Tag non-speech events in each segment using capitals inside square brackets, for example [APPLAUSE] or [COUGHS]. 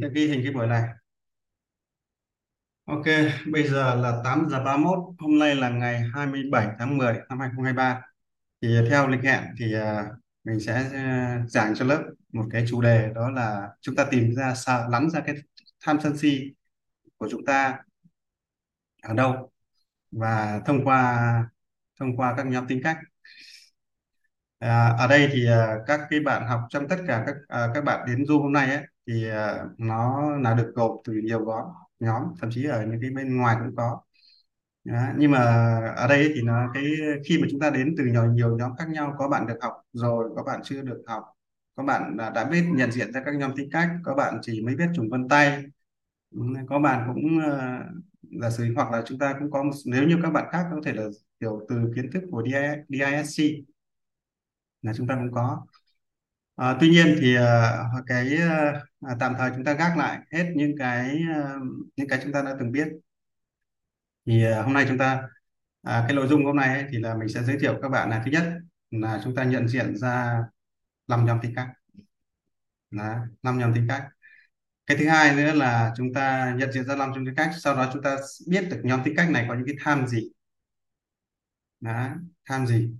sẽ ghi hình cái buổi này. Ok, bây giờ là 8 giờ 31 hôm nay là ngày 27 tháng 10 năm 2023 thì theo lịch hẹn thì à, mình sẽ à, giảng cho lớp một cái chủ đề đó là chúng ta tìm ra sao lắng ra cái tham sân si của chúng ta ở đâu và thông qua thông qua các nhóm tính cách. À, ở đây thì à, các cái bạn học trong tất cả các à, các bạn đến Zoom hôm nay ấy, thì à, nó là được gộp từ nhiều nhóm nhóm thậm chí ở những cái bên ngoài cũng có Đó. Nhưng mà ở đây thì nó cái khi mà chúng ta đến từ nhiều nhiều nhóm khác nhau có bạn được học rồi có bạn chưa được học có bạn đã, đã biết nhận diện ra các nhóm tính cách có bạn chỉ mới biết chủng vân tay có bạn cũng uh, giả sử hoặc là chúng ta cũng có một, nếu như các bạn khác có thể là kiểu từ kiến thức của DISC là chúng ta cũng có À, tuy nhiên thì ờ, cái à, tạm thời chúng ta gác lại hết những cái uh, những cái chúng ta đã từng biết. Thì uh, hôm nay chúng ta à, cái nội dung hôm nay ấy, thì là mình sẽ giới thiệu các bạn là thứ nhất là chúng ta nhận diện ra năm nhóm tính cách là năm nhóm tính cách cái thứ hai nữa là chúng ta nhận diện ra năm nhóm tính cách sau đó chúng ta biết được nhóm tính cách này có những cái tham gì. Đó, tham gì?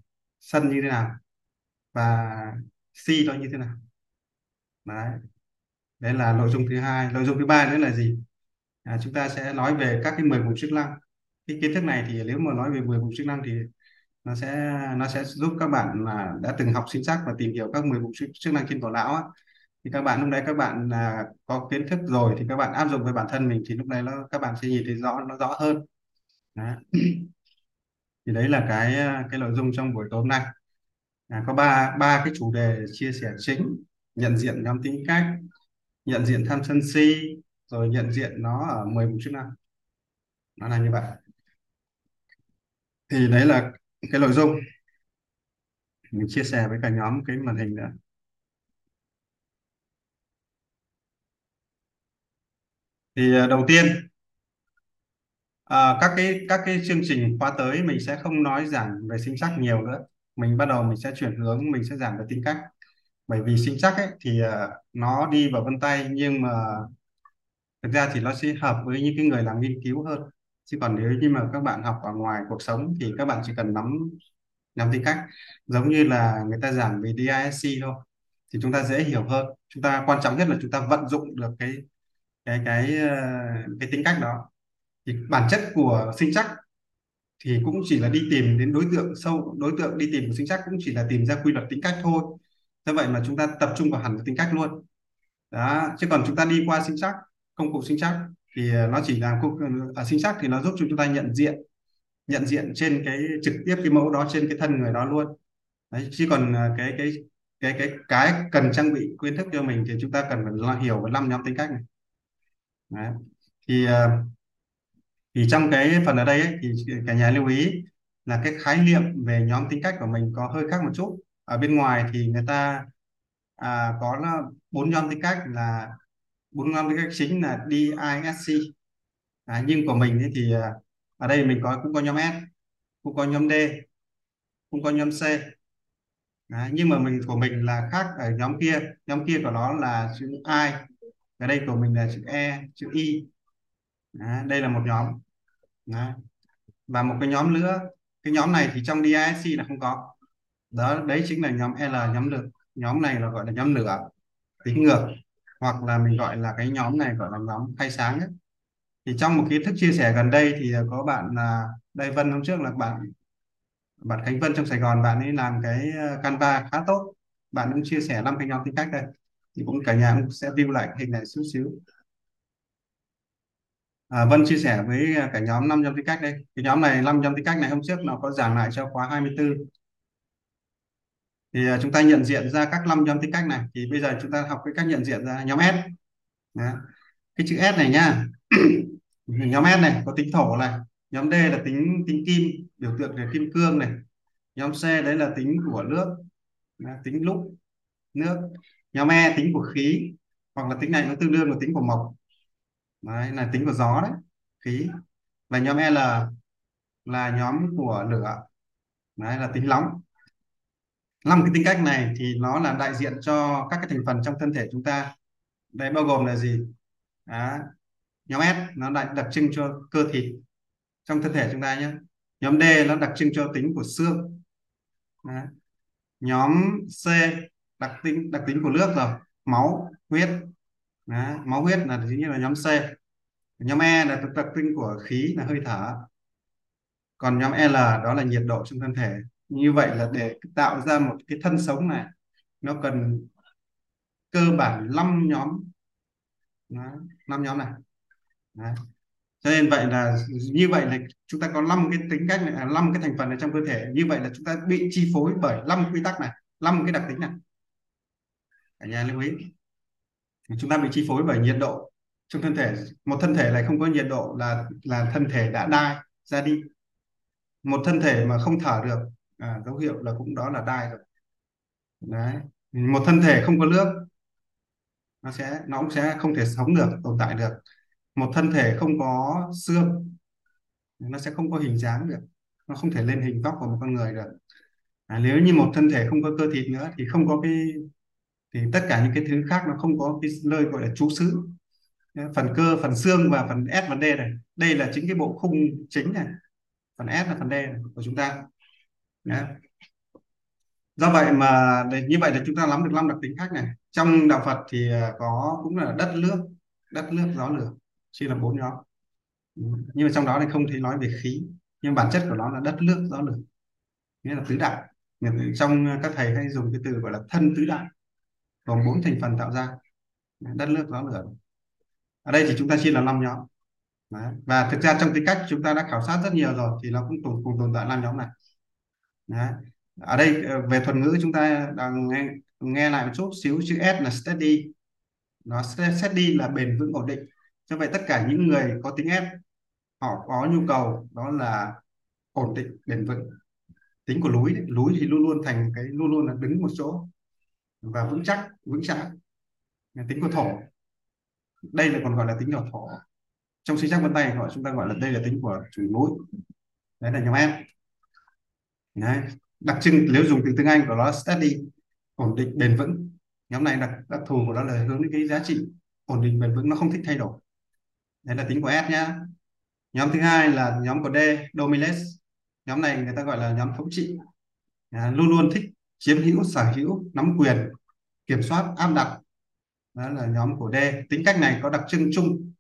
Sân như thế nào? Và si nó như thế nào? Đấy đấy là nội dung thứ hai. Nội dung thứ ba nữa là gì? À, chúng ta sẽ nói về các cái 10 vùng chức năng. Cái kiến thức này thì nếu mà nói về 10 vùng chức năng thì nó sẽ nó sẽ giúp các bạn mà đã từng học sinh sắc và tìm hiểu các 10 vùng chức, chức năng trên bộ não á, thì các bạn lúc đấy các bạn là có kiến thức rồi thì các bạn áp dụng với bản thân mình thì lúc đấy nó các bạn sẽ nhìn thấy rõ nó rõ hơn. Đó. thì đấy là cái à, cái nội dung trong buổi tối hôm nay. À, có ba ba cái chủ đề chia sẻ chính nhận diện nhóm tính cách nhận diện tham sân si rồi nhận diện nó ở 10 vùng chức năng. Nó là như vậy. Thì đấy là cái nội dung. Mình chia sẻ với cả nhóm cái màn hình nữa. Thì à, đầu tiên à, các cái các cái chương trình khóa tới mình sẽ không nói giảng về sinh sắc nhiều nữa. Mình bắt đầu mình sẽ chuyển hướng mình sẽ giảng về tính cách bởi vì sinh chắc ấy thì à, nó đi vào vân tay nhưng mà thực ra thì nó sẽ hợp với những cái người làm nghiên cứu hơn. Chứ còn nếu như mà các bạn học ở ngoài cuộc sống thì các bạn chỉ cần nắm nắm tính cách. Giống như là người ta giảng về DISC thôi thì chúng ta dễ hiểu hơn. Chúng ta quan trọng nhất là chúng ta vận dụng được cái cái cái ờ, cái tính cách đó. Thì bản chất của sinh chắc thì cũng chỉ là đi tìm đến đối tượng sâu đối tượng đi tìm của sinh chắc cũng chỉ là tìm ra quy luật tính cách thôi thế vậy mà chúng ta tập trung vào hẳn cái tính cách luôn. Đó chứ còn chúng ta đi qua sinh chắc công cụ sinh chắc thì ờ, nó chỉ là công ở à, sinh chắc thì nó giúp cho chúng ta nhận diện nhận diện trên cái trực tiếp cái mẫu đó trên cái thân người đó luôn. Đấy chứ còn ờ, cái cái cái cái cái cần trang bị kiến thức cho mình thì chúng ta cần phải hiểu về năm nhóm tính cách này. Đấy. thì ờ, thì trong cái phần ở đây ấy, thì cả nhà lưu ý là cái khái niệm về nhóm tính cách của mình có hơi khác một chút ở bên ngoài thì người ta à, có là bốn nhóm tư cách là bốn nhóm tư cách chính là DISC à, nhưng của mình thì à, ở đây mình có cũng có nhóm S cũng có nhóm D cũng có nhóm C. À, nhưng mà mình của mình là khác ở nhóm kia. Nhóm kia của nó là chữ I ở đây của mình là chữ E chữ Y à, đây là một nhóm. À, và một cái nhóm nữa. Cái nhóm này thì trong DISC là không có đó đấy chính là nhóm L nhóm được nhóm này là gọi là nhóm lửa tính ngược. Hoặc là mình gọi là cái nhóm này gọi là nhóm khai sáng ấy. thì trong một kiến thức chia sẻ gần đây thì à, có bạn là đây Vân hôm trước là bạn bạn Khánh Vân trong Sài Gòn bạn ấy làm cái à, Canva khá tốt. Bạn cũng chia sẻ năm cái nhóm tính cách đây. Thì cũng cả nhà cũng sẽ view lại hình này xíu xíu. À, Vân chia sẻ với à, cả nhóm năm nhóm tính cách đây. Cái nhóm này năm nhóm tính cách này hôm trước nó có giảng lại cho khóa 24 thì à, chúng ta nhận diện ra các năm nhóm tính cách này. Thì bây giờ chúng ta học cái cách nhận diện ra nhóm S. Đó. cái chữ S này nhá [CLEARS THROAT] nhóm S này có tính thổ này. Nhóm D là tính tính kim biểu tượng là kim cương này. Nhóm C đấy là tính của nước Đó, tính lúc nước. Nhóm E tính của khí hoặc là tính này nó tương đương là tính của mộc. Đấy là tính của gió đấy khí. Và nhóm L là nhóm của lửa. Đấy là tính nóng năm cái tính cách này thì nó là đại diện cho các cái thành phần trong thân thể chúng ta đây bao gồm là gì Đó. nhóm S nó đại, đặc trưng cho cơ thịt trong thân thể chúng ta nhé nhóm D nó đặc trưng cho tính của xương Đó. nhóm C đặc tính đặc tính của nước rồi máu, huyết Đó. máu, huyết là chính là nhóm C nhóm E là đặc tính của khí là hơi thở còn nhóm L đó là nhiệt độ trong thân thể như vậy là để tạo ra một cái thân sống này nó cần cơ bản 5 nhóm. Năm nhóm này. Đó. cho nên vậy là như vậy là chúng ta có 5 cái tính cách này, à, 5 cái thành phần ở trong cơ thể. Như vậy là chúng ta bị chi phối bởi 5 quy tắc này 5 cái đặc tính này. Cả nhà lưu ý. Chúng ta bị chi phối bởi nhiệt độ trong thân thể. Một thân thể này không có nhiệt độ là là thân thể đã đai ra đi. Một thân thể mà không thở được à, dấu hiệu là cũng đó là đai rồi. Đấy một thân thể không có nước nó sẽ nó cũng sẽ không thể sống được tồn tại được. Một thân thể không có xương nó sẽ không có hình dáng được nó không thể lên hình vóc của một con người được. À, nếu như một thân thể không có cơ thịt nữa thì không có cái thì tất cả những cái thứ khác nó không có cái nơi gọi là trú xứ. Phần cơ phần xương và phần S và D này. Đây là chính cái bộ khung chính này. Phần S là phần D này của chúng ta. Đấy. Ừ. do vậy mà để, như vậy là chúng ta nắm được năm đặc tính khác này. Trong đạo Phật thì à, có cũng là đất nước đất nước gió lửa chia là bốn nhóm. Ừ. Nhưng mà trong đó thì không thấy nói về khí nhưng bản chất của nó là đất nước gió lửa. Nghĩa là tứ đại. Trong các thầy hay dùng cái từ gọi là thân tứ đại gồm bốn thành phần tạo ra. Đất nước gió lửa. Ở đây thì chúng ta chia là năm nhóm. Đấy. và thực ra trong tính cách chúng ta đã khảo sát rất nhiều rồi thì nó cũng cùng, cùng tồn tại năm nhóm này. Đấy. ở đây ờ, về thuật ngữ chúng ta đang nghe, nghe lại một chút xíu chữ S là steady. Nó steady là bền vững ổn định. Cho vậy tất cả những người có tính S họ có nhu cầu đó là ổn định bền vững. Tính của núi đấy. núi thì luôn luôn thành cái luôn luôn là đứng một chỗ và vững chắc vững chãi. Tính của thổ đây là còn gọi là tính của thổ. Trong sinh chắc vân tay gọi chúng ta gọi là đây là tính của chủ núi đấy là nhóm em đấy. đặc trưng nếu dùng từ tiếng Anh của nó steady ổn định bền vững. Nhóm này đặc đặc thù của nó là hướng đến cái giá trị ổn định bền vững nó không thích thay đổi. Đấy là tính của S nhá. Nhóm thứ hai là nhóm của D dominance nhóm này người ta gọi là nhóm thống trị. À, luôn luôn thích chiếm hữu sở hữu nắm quyền kiểm soát áp đặt. Đó là nhóm của D. Tính cách này có đặc trưng chung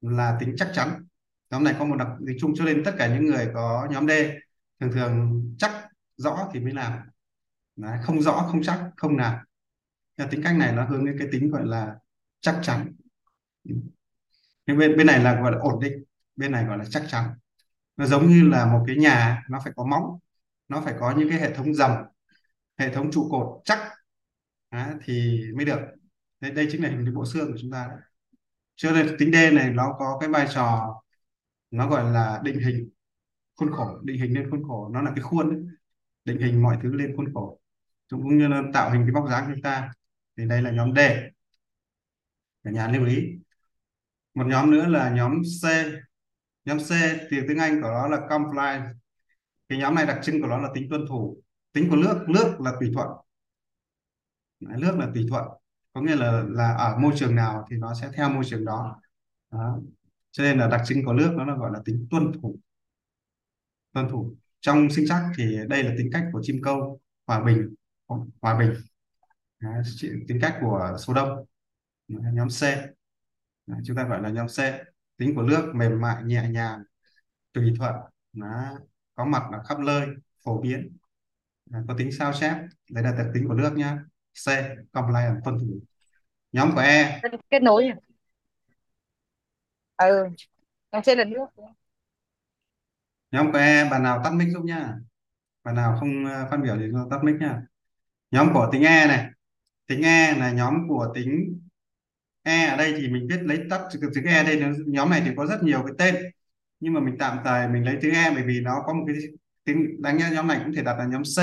là tính chắc chắn. Nhóm này có một đặc tính chung cho nên tất cả những người có nhóm D thường thường chắc rõ thì mới làm. Đấy, không rõ không chắc không làm. Thế tính cách này nó hướng đến cái tính gọi là chắc chắn. Nhưng bên bên này là gọi là ổn định bên này gọi là chắc chắn. Nó giống như là một cái nhà nó phải có móng nó phải có những cái hệ thống dầm hệ thống trụ cột chắc Đó, thì mới được. Đây, đây chính là hình cái bộ xương của chúng ta đấy. cho nên tính D này nó có cái vai trò nó gọi là định hình khuôn khổ định hình lên khuôn khổ nó là cái khuôn ấy. định hình mọi thứ lên khuôn khổ. Cũng như là tạo hình cái vóc dáng chúng ta. Thì đây là nhóm D. Cả nhà lưu ý. Một nhóm nữa là nhóm C. Nhóm C thì tiếng Anh của nó là comply cái nhóm này đặc trưng của nó là tính tuân thủ. Tính của nước nước là tùy thuận. Nước là tùy thuận. Có nghĩa là là ở môi trường nào thì nó sẽ theo môi trường đó, đó. cho nên là đặc trưng của nước nó là gọi là tính tuân thủ tuân thủ. Trong sinh chắc thì đây là tính cách của chim câu hòa bình hòa bình. Đấy, tính cách của số đông. Nhóm C. Đấy, chúng ta gọi là nhóm C. Tính của nước mềm mại nhẹ nhàng tùy thuận. Nó có mặt ở khắp nơi phổ biến. Đấy, có tính sao chép. Đấy là đặc tính của nước nhá. C compliant tuân thủ. Nhóm của E. Kết nối à? ừ nhóm C là nước nhóm của E bạn nào tắt mic giúp nhá. Bạn nào không à, phát biểu thì tắt mic nhá. Nhóm của tính E này. Tính E là nhóm của tính E ở đây thì mình biết lấy tắt chữ, chữ E đây nhóm này thì có rất nhiều cái tên. Nhưng mà mình tạm thời mình lấy chữ E bởi vì nó có một cái tính đáng nhẽ nhóm này cũng thể đặt là nhóm C.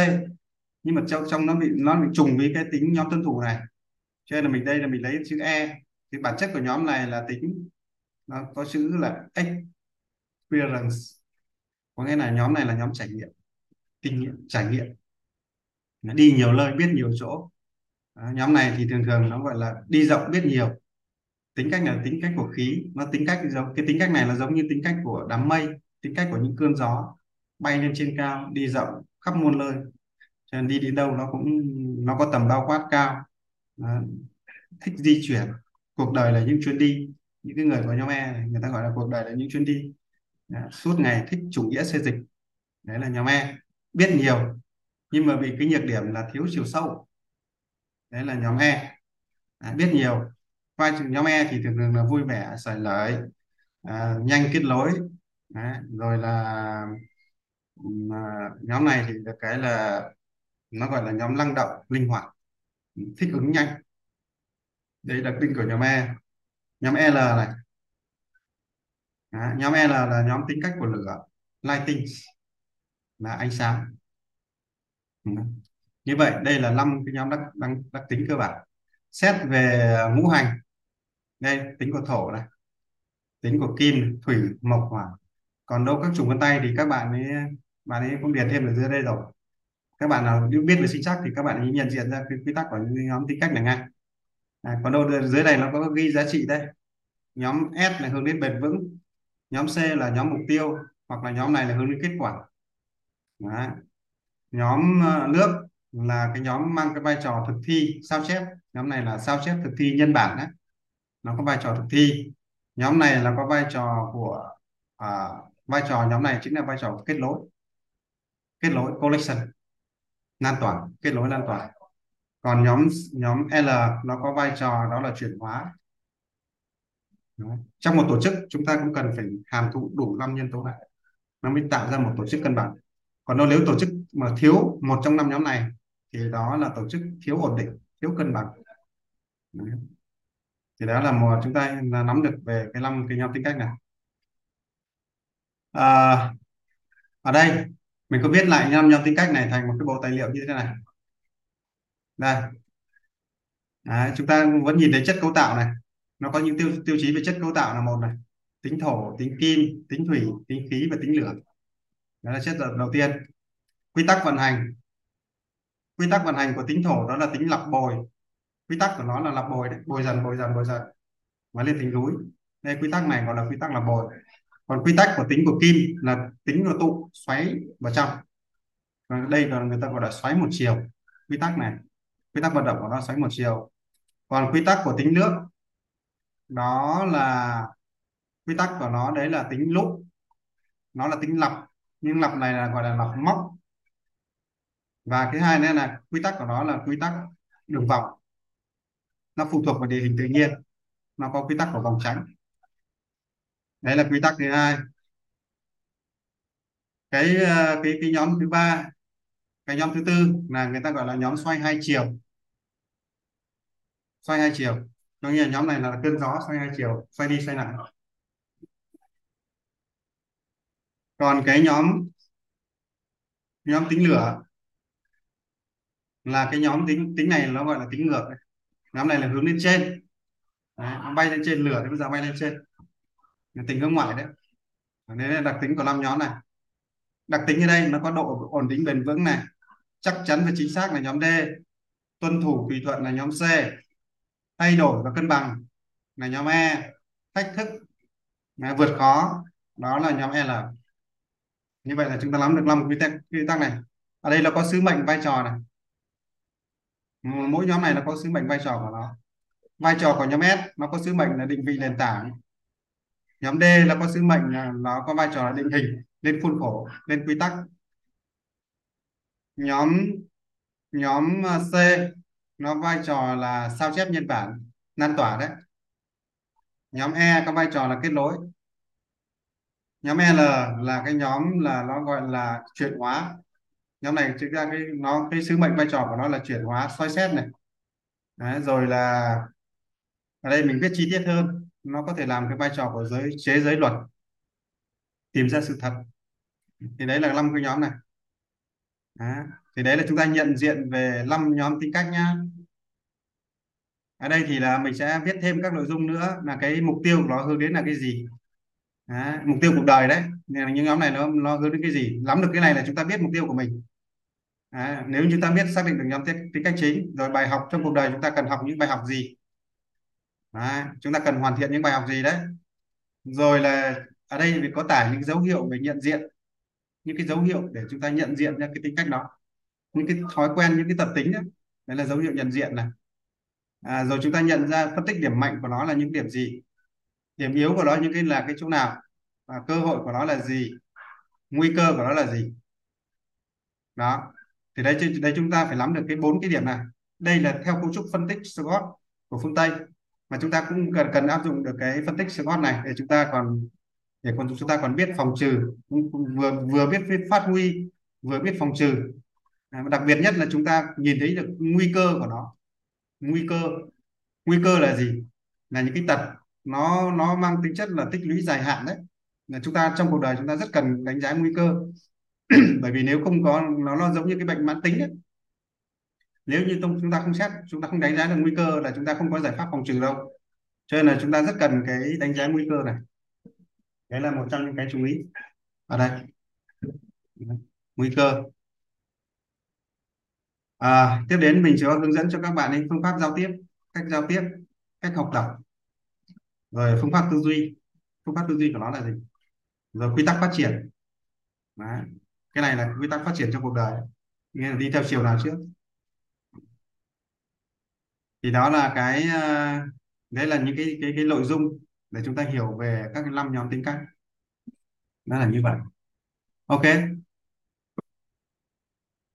Nhưng mà trong trong nó bị nó bị trùng với cái tính nhóm tuân thủ này. Cho nên là mình đây là mình lấy chữ E. Thì bản chất của nhóm này là tính nó có chữ là experience có nghĩa là nhóm này là nhóm trải nghiệm kinh nghiệm trải nghiệm. Nó đi nhiều nơi biết nhiều chỗ. À, nhóm này thì thường thường nó gọi là đi rộng biết nhiều. Tính cách là tính cách của khí nó tính cách giống cái tính cách này là giống như tính cách của đám mây tính cách của những cơn gió bay lên trên cao đi rộng khắp muôn nơi. Cho nên đi đến đâu nó cũng nó có tầm bao quát cao. À, thích di chuyển. Cuộc đời là những chuyến đi. Những cái người của nhóm E này, người ta gọi là cuộc đời là những chuyến đi. Đó. suốt ngày thích chủ nghĩa xê dịch. Đấy là nhóm E biết nhiều nhưng mà bị cái nhược điểm là thiếu chiều sâu. Đấy là nhóm E à, biết nhiều. Vai nhóm E thì thường thường là vui vẻ sởi lợi, à, nhanh kết nối rồi là mà nhóm này thì được cái là nó gọi là nhóm năng động linh hoạt thích ứng nhanh. Đấy đặc trưng của nhóm E nhóm L này à, nhóm e L là nhóm tính cách của lửa lighting là ánh sáng. Ừ. như vậy đây là năm cái nhóm đặc, đặc, đặc tính cơ bản. Xét về à, ngũ hành đây tính của thổ này tính của kim thủy mộc hỏa. Còn đâu các chủng vân tay thì các bạn ấy bạn ấy cũng điền thêm ở dưới đây rồi. Các bạn nào biết về sinh chắc thì các bạn ấy nhận diện ra cái quy tắc của những nhóm tính cách này ngay. À, còn đâu dưới này nó có ghi giá trị đây. Nhóm S là hướng đến bền vững nhóm C là nhóm mục tiêu hoặc là nhóm này là hướng đến kết quả. Đấy. nhóm ờ, nước là cái nhóm mang cái vai trò thực thi sao chép. Nhóm này là sao chép thực thi nhân bản đấy. Nó có vai trò thực thi. Nhóm này là có vai trò của à, vai trò nhóm này chính là vai trò kết nối. Kết nối collection. Lan tỏa kết nối lan tỏa. Còn nhóm nhóm L nó có vai trò đó là chuyển hóa. Trong một tổ chức chúng ta cũng cần phải hàm thụ đủ năm nhân tố này nó mới tạo ra một tổ chức cân bằng. Còn nếu tổ chức mà thiếu một trong năm nhóm này thì đó là tổ chức thiếu ổn định thiếu cân bằng. Đấy. thì đó là một chúng ta nắm được về cái năm cái nhóm tính cách này. À, ở đây mình có viết lại năm nhóm tính cách này thành một cái bộ tài liệu như thế này. Đây. Đấy, chúng ta vẫn nhìn thấy chất cấu tạo này nó có những tiêu tiêu chí về chất cấu tạo là một này. Tính thổ, tính kim, tính thủy, tính khí và tính lửa. Đó là chất đầu tiên. Quy tắc vận hành. Quy tắc vận hành của tính thổ đó là tính lặp bồi. Quy tắc của nó là lặp bồi đấy. Bồi dần bồi dần bồi dần. Và lên thành núi. Đây, quy tắc này gọi là quy tắc lặp bồi. Còn quy tắc của tính của kim là tính nó tụ, xoáy vào trong. Còn đây là người ta gọi là xoáy một chiều. Quy tắc này. Quy tắc vận động của nó xoáy một chiều. Còn quy tắc của tính nước đó là quy tắc của nó, đấy là tính lúc. Nó là tính lặp, nhưng lặp này là gọi là lặp móc. Và cái hai nữa là quy tắc của nó là quy tắc đường vòng. Nó phụ thuộc vào địa hình tự nhiên. Nó có quy tắc của vòng tránh đấy là quy tắc thứ hai. Cái ờ, cái cái nhóm thứ ba, cái nhóm thứ tư là người ta gọi là nhóm xoay hai chiều. Xoay hai chiều nó nghĩa là nhóm này là cơn gió xoay hai chiều xoay đi xoay lại. Còn cái nhóm nhóm tính lửa là cái nhóm tính tính này nó gọi là tính ngược nhóm này là hướng lên trên. Đấy, nó bay lên trên lửa thì bây giờ bay lên trên. Tính hướng ngoại đấy. Nên là đặc tính của năm nhóm này. Đặc tính ở đây nó có độ ổn định bền vững này. Chắc chắn và chính xác là nhóm D. Tuân thủ tùy thuận là nhóm C thay đổi và cân bằng. Là nhóm E thách thức. Là vượt khó, đó là nhóm L. Như vậy là chúng ta nắm được năm quy tắc quy tắc này. Ở đây là có sứ mệnh vai trò này. Mỗi nhóm này nó có sứ mệnh vai trò của nó. Vai trò của nhóm S nó có sứ mệnh là định vị nền tảng. Nhóm D là có sứ mệnh là nó có vai trò là định hình, lên khuôn khổ, lên quy tắc. Nhóm nhóm ờ, C nó vai trò là sao chép nhân bản lan tỏa đấy. Nhóm E có vai trò là kết nối. Nhóm L là cái nhóm là nó gọi là chuyển hóa. Nhóm này thực ra cái nó cái sứ mệnh vai trò của nó là chuyển hóa soi xét này. Đấy, rồi là ở đây mình biết chi tiết hơn. Nó có thể làm cái vai trò của giới chế giới luật tìm ra sự thật. Thì đấy là năm cái nhóm này. Đó. thì đấy là chúng ta nhận diện về năm nhóm tính cách nhá. Ở đây thì là mình sẽ viết thêm các nội dung nữa là cái mục tiêu của nó hướng đến là cái gì. Đấy, mục tiêu cuộc đời đấy. Nên là những nhóm này nó nó hướng đến cái gì? Nắm được cái này là chúng ta biết mục tiêu của mình. Đấy, nếu chúng ta biết xác định được nhóm tính cách chính rồi bài học trong cuộc đời chúng ta cần học những bài học gì? Đấy. chúng ta cần hoàn thiện những bài học gì đấy? Rồi là ở đây thì có tải những dấu hiệu về nhận diện những cái dấu hiệu để chúng ta nhận diện ra cái tính cách đó. Những cái thói quen những cái tập tính đó đấy là dấu hiệu nhận diện này. À, rồi chúng ta nhận ra phân tích điểm mạnh của nó là những điểm gì điểm yếu của nó những cái là cái chỗ nào và cơ hội của nó là gì nguy cơ của nó là gì. Đó thì đấy đấy chúng ta phải nắm được cái bốn cái điểm này. Đây là theo cấu trúc phân tích SWOT của phương Tây mà chúng ta cũng cần cần áp dụng được cái phân tích SWOT này để chúng ta còn để còn chúng ta còn biết phòng trừ vừa vừa biết, phát huy vừa biết phòng trừ. À, đặc biệt nhất là chúng ta nhìn thấy được nguy cơ của nó. Nguy cơ nguy cơ là gì? Là những cái tật nó nó mang tính chất là tích lũy dài hạn đấy. Là chúng ta trong cuộc đời chúng ta rất cần đánh giá nguy cơ. [CLEARS THROAT] Bởi vì nếu không có nó nó giống như cái bệnh mãn tính ấy. nếu như chúng ta không xét chúng ta không đánh giá được nguy cơ là chúng ta không có giải pháp phòng trừ đâu. Cho nên là chúng ta rất cần cái đánh giá nguy cơ này đấy là một trong những cái chú ý. Ở đây. Nguy cơ. À, tiếp đến mình sẽ hướng dẫn cho các bạn đến phương pháp giao tiếp cách giao tiếp cách học tập. Rồi phương pháp tư duy. Phương pháp tư duy của nó là gì? Rồi quy tắc phát triển. Đấy. cái này là quy tắc phát triển trong cuộc đời. Nghĩa là đi theo chiều nào trước. Thì đó là cái ờ, đấy là những cái cái cái nội dung để chúng ta hiểu về các cái năm nhóm tính cách. Nó là như vậy. Ok.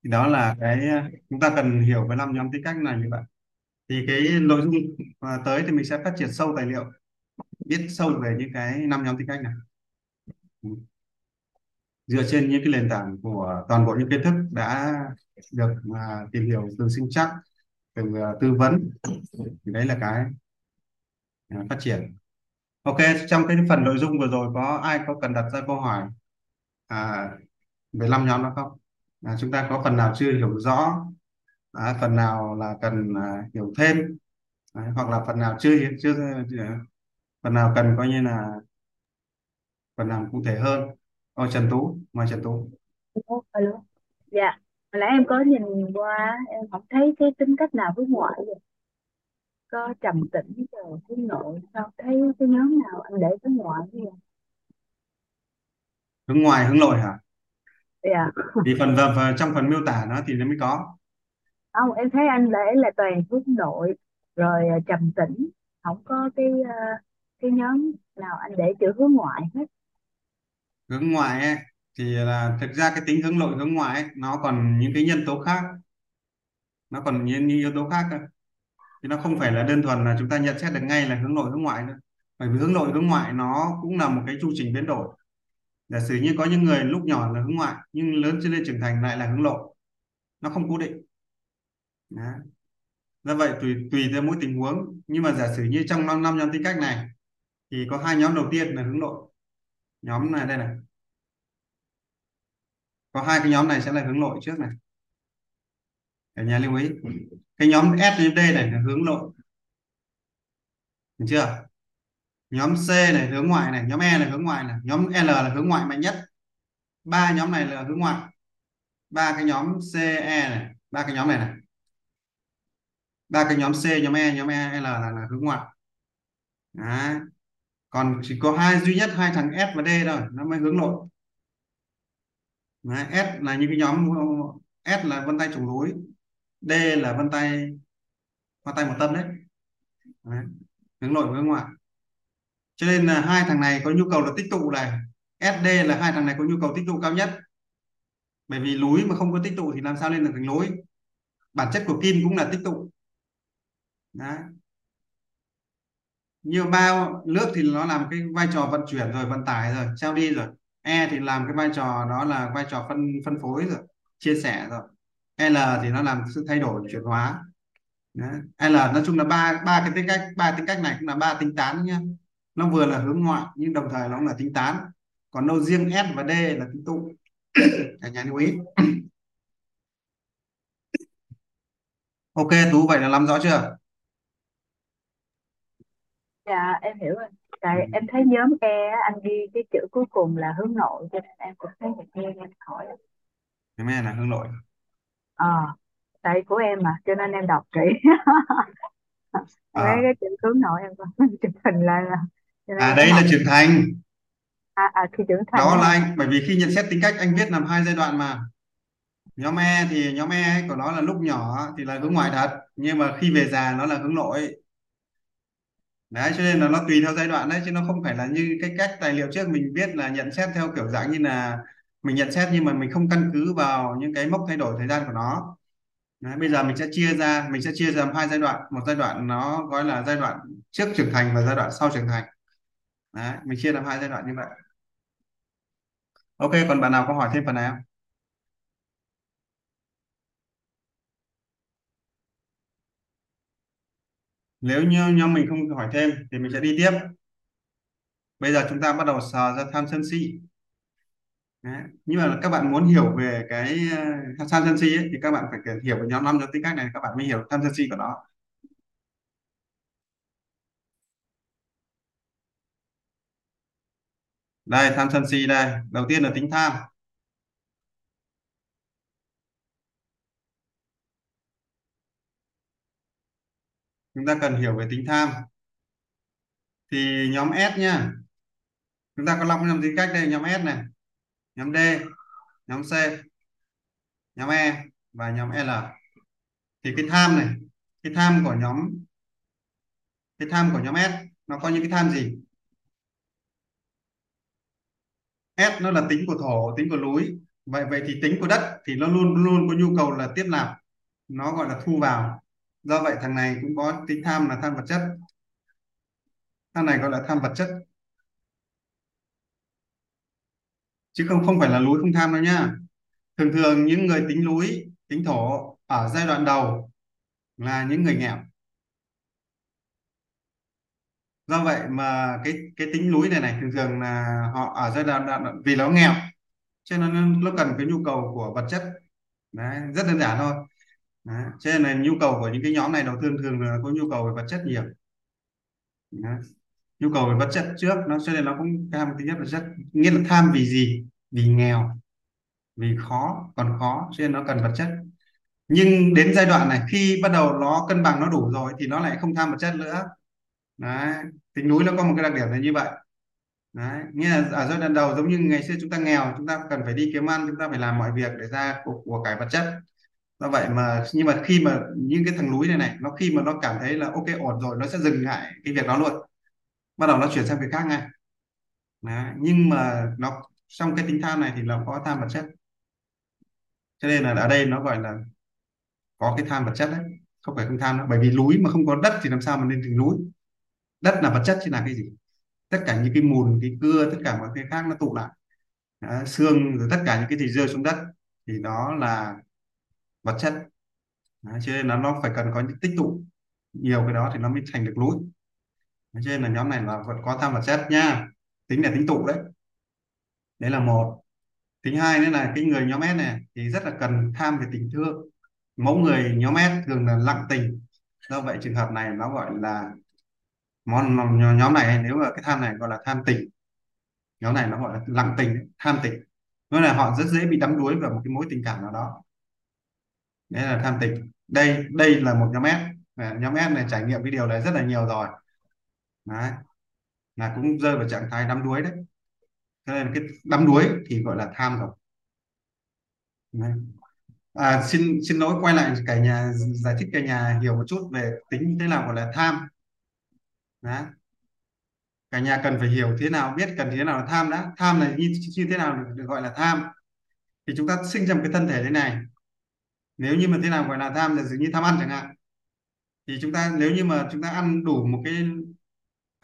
Thì đó là cái chúng ta cần hiểu về năm nhóm tính cách này, như vậy. Thì cái nội dung à, tới thì mình sẽ phát triển sâu tài liệu biết sâu về những cái năm nhóm tính cách này. Dựa trên những cái nền tảng của toàn bộ những kiến thức đã được uh, tìm hiểu từ sinh chắc từ uh, tư vấn. Thì đấy là cái uh, phát triển ok trong cái phần nội dung vừa rồi có ai có cần đặt ra câu hỏi? À, về năm nhóm đó không? À, chúng ta có phần nào chưa hiểu rõ? À, phần nào là cần à, hiểu thêm? À, hoặc là phần nào chưa chưa phần nào cần coi như là phần nào cụ thể hơn? Ô Trần Tú mời Trần Tú. Alo. Dạ, hồi nãy em có nhìn qua, em không thấy cái tính cách nào với ngoại vậy. Có trầm tĩnh rồi hướng nội, sao thấy cái nhóm nào anh để hướng ngoại vậy? hướng ngoài hướng nội hả? Dạ, thì phần phần trong phần miêu tả nó thì nó mới có. Không, em thấy anh để là toàn hướng nội, rồi à, trầm tĩnh, không có cái à, cái nhóm nào anh để chữ hướng ngoại hết. hướng ngoại ấy, thì là thực ra cái tính hướng nội hướng ngoại ấy, nó còn những cái nhân tố khác. Nó còn những, những yếu tố khác cơ thì nó không phải là đơn thuần là chúng ta nhận xét được ngay là hướng nội hướng ngoại nữa bởi vì hướng nội hướng ngoại nó cũng là một cái chu trình biến đổi. Giả sử như có những người lúc nhỏ là hướng ngoại, nhưng lớn lên trưởng thành lại là hướng nội. Nó không cố định. Đó. do vậy tùy tùy theo mỗi tình huống. Nhưng mà giả sử như trong năm năm nhóm tính cách này, thì có hai nhóm đầu tiên là hướng nội. Nhóm này đây này. Có hai cái nhóm này sẽ là hướng nội trước này. Cả nhà lưu ý cái nhóm S đến D này là hướng nội. Được chưa? Nhóm C này hướng ngoại này nhóm E là hướng ngoại này nhóm L là hướng ngoại mạnh nhất. Ba nhóm này là hướng ngoại. Ba cái nhóm C E này ba cái nhóm này này. Ba cái nhóm C nhóm E nhóm E L là, là hướng ngoại. Đấy. còn chỉ có hai duy nhất hai thằng S và D thôi nó mới hướng nội. Đấy. S là những cái nhóm S là vân tay trùng đối. D là vân tay hoa tay một tâm đấy, đấy. hướng nội và hướng ngoại. Cho nên là hai thằng này có nhu cầu là tích tụ này. SD là hai thằng này có nhu cầu tích tụ cao nhất. Bởi vì núi mà không có tích tụ thì làm sao lên được thành núi bản chất của kim cũng là tích tụ. Đấy. như bao nước thì nó làm cái vai trò vận chuyển rồi vận tải rồi trao đi rồi. E thì làm cái vai trò đó là vai trò phân phân phối rồi chia sẻ rồi. L thì nó làm sự thay đổi chuyển hóa Đấy. L nói chung là ba ba cái tính cách ba tính cách này cũng là ba tính tán nhá nó vừa là hướng ngoại nhưng đồng thời nó cũng là tính tán còn đâu riêng S và D là tính tụ [COUGHS] cả nhà lưu ý [COUGHS] ok Tú vậy là làm rõ chưa Dạ, em hiểu rồi. Tại ừ. em thấy nhóm E anh ghi cái chữ cuối cùng là hướng nội cho nên em cũng thấy được nghe em hỏi. Nhóm E là hướng nội. Ờ, à, tại của em mà cho nên em đọc kỹ. [LAUGHS] em à, thấy cái chữ hướng nội em còn [LAUGHS] chụp hình lại là cho nên à em đấy là học trưởng thành. À, à khi trưởng thành đó là anh bởi vì khi nhận xét tính cách anh viết làm hai giai đoạn mà. Nhóm E thì nhóm E ấy của nó là lúc nhỏ thì là hướng ngoại thật nhưng mà khi về già nó là hướng nội. Đấy cho nên là nó tùy theo giai đoạn đấy chứ nó không phải là như cái cách tài liệu trước mình viết là nhận xét theo kiểu dạng như là mình nhận xét nhưng mà mình không căn cứ vào những cái mốc thay đổi thời gian của nó. Đấy, bây giờ mình sẽ chia ra mình sẽ chia ra làm hai giai đoạn. Một giai đoạn nó gọi là giai đoạn trước trưởng thành và giai đoạn sau trưởng thành. Đấy mình chia làm hai giai đoạn như vậy. Ok còn bạn nào có hỏi thêm phần nào nếu như nhóm mình không hỏi thêm thì mình sẽ đi tiếp. Bây giờ chúng ta bắt đầu sờ ra tham sân si. Đấy. nhưng mà các bạn muốn hiểu về cái uh, tham sân si ấy, thì các bạn phải hiểu về nhóm năm nhóm tính cách này các bạn mới hiểu tham sân si của nó. Đây tham sân si đây. Đầu tiên là tính tham. Chúng ta cần hiểu về tính tham. Thì nhóm S nha. Chúng ta có 5 nhóm tính cách đây nhóm S này nhóm D, nhóm C, nhóm E và nhóm L. Thì cái tham này, cái tham của nhóm, cái tham của nhóm S nó có những cái tham gì? S nó là tính của thổ, tính của núi. Vậy vậy thì tính của đất thì nó luôn luôn có nhu cầu là tiếp nạp. Nó gọi là thu vào. Do vậy thằng này cũng có tính tham là tham vật chất. Thằng này gọi là tham vật chất. Chứ không không phải là lúi không tham đâu nhá thường thường những người tính lúi tính thổ ở giai đoạn đầu là những người nghèo do vậy mà cái cái tính lúi này này thường thường là họ ở giai đoạn, đoạn vì nó nghèo cho nên nó, nó cần cái nhu cầu của vật chất Đấy, rất đơn giản thôi Đấy. cho nên là nhu cầu của những cái nhóm này đầu tiên thường là có nhu cầu về vật chất nhiều Đấy nhu cầu về vật chất trước nó cho nên nó cũng tham tính chất vật chất nghĩa là tham vì gì? Vì nghèo vì khó còn khó cho nên nó cần vật chất nhưng đến giai đoạn này khi bắt đầu nó cân bằng nó đủ rồi thì nó lại không tham vật chất nữa. Đấy tính núi nó có một cái đặc điểm là như vậy. Đấy nghĩa là ở giai đoạn đầu giống như ngày xưa chúng ta nghèo chúng ta cần phải đi kiếm ăn chúng ta phải làm mọi việc để ra của, của cải vật chất do vậy mà nhưng mà khi mà những cái thằng núi này này nó khi mà nó cảm thấy là ok ổn rồi nó sẽ dừng lại cái việc đó luôn bắt đầu nó chuyển sang việc khác ngay. Đấy. nhưng mà nó trong cái tính tham này thì nó có tham vật chất. Cho nên là ở đây nó gọi là có cái tham vật chất đấy không phải không tham nữa bởi vì núi mà không có đất thì làm sao mà lên thành núi? Đất là vật chất chứ là cái gì? Tất cả những cái mùn cái cưa tất cả mọi cái khác nó tụ lại. Đó, xương rồi tất cả những cái gì rơi xuống đất thì đó là vật chất. Đó, cho nên là nó phải cần có những tích tụ. Nhiều cái đó thì nó mới thành được núi trên là nhóm này là vẫn có tham vật chất nha tính là tính tụ đấy. Đấy là một. Tính hai nữa là cái người nhóm S này thì rất là cần tham về tình thương. Mẫu người nhóm S thường là lặng tình. Do vậy trường hợp này nó gọi là món nhóm này, nếu mà cái tham này gọi là tham tình. Nhóm này nó gọi là lặng tình, tham tình. Nói là họ rất dễ bị đắm đuối vào một cái mối tình cảm nào đó. Đấy là tham tình. Đây đây là một nhóm S. Nhóm S này trải nghiệm cái điều này rất là nhiều rồi đấy. Là cũng rơi vào trạng thái đắm đuối đấy. Cho nên cái đắm đuối thì gọi là tham rồi đấy. À, xin xin lỗi quay lại cả nhà giải thích cả nhà hiểu một chút về tính thế nào gọi là tham. Đấy. Cả nhà cần phải hiểu thế nào biết cần thế nào là tham đã. Tham là như, như thế nào được, được gọi là tham. Thì chúng ta sinh ra một cái thân thể thế này. Nếu như mà thế nào gọi là tham là dường như tham ăn chẳng hạn. Thì chúng ta nếu như mà chúng ta ăn đủ một cái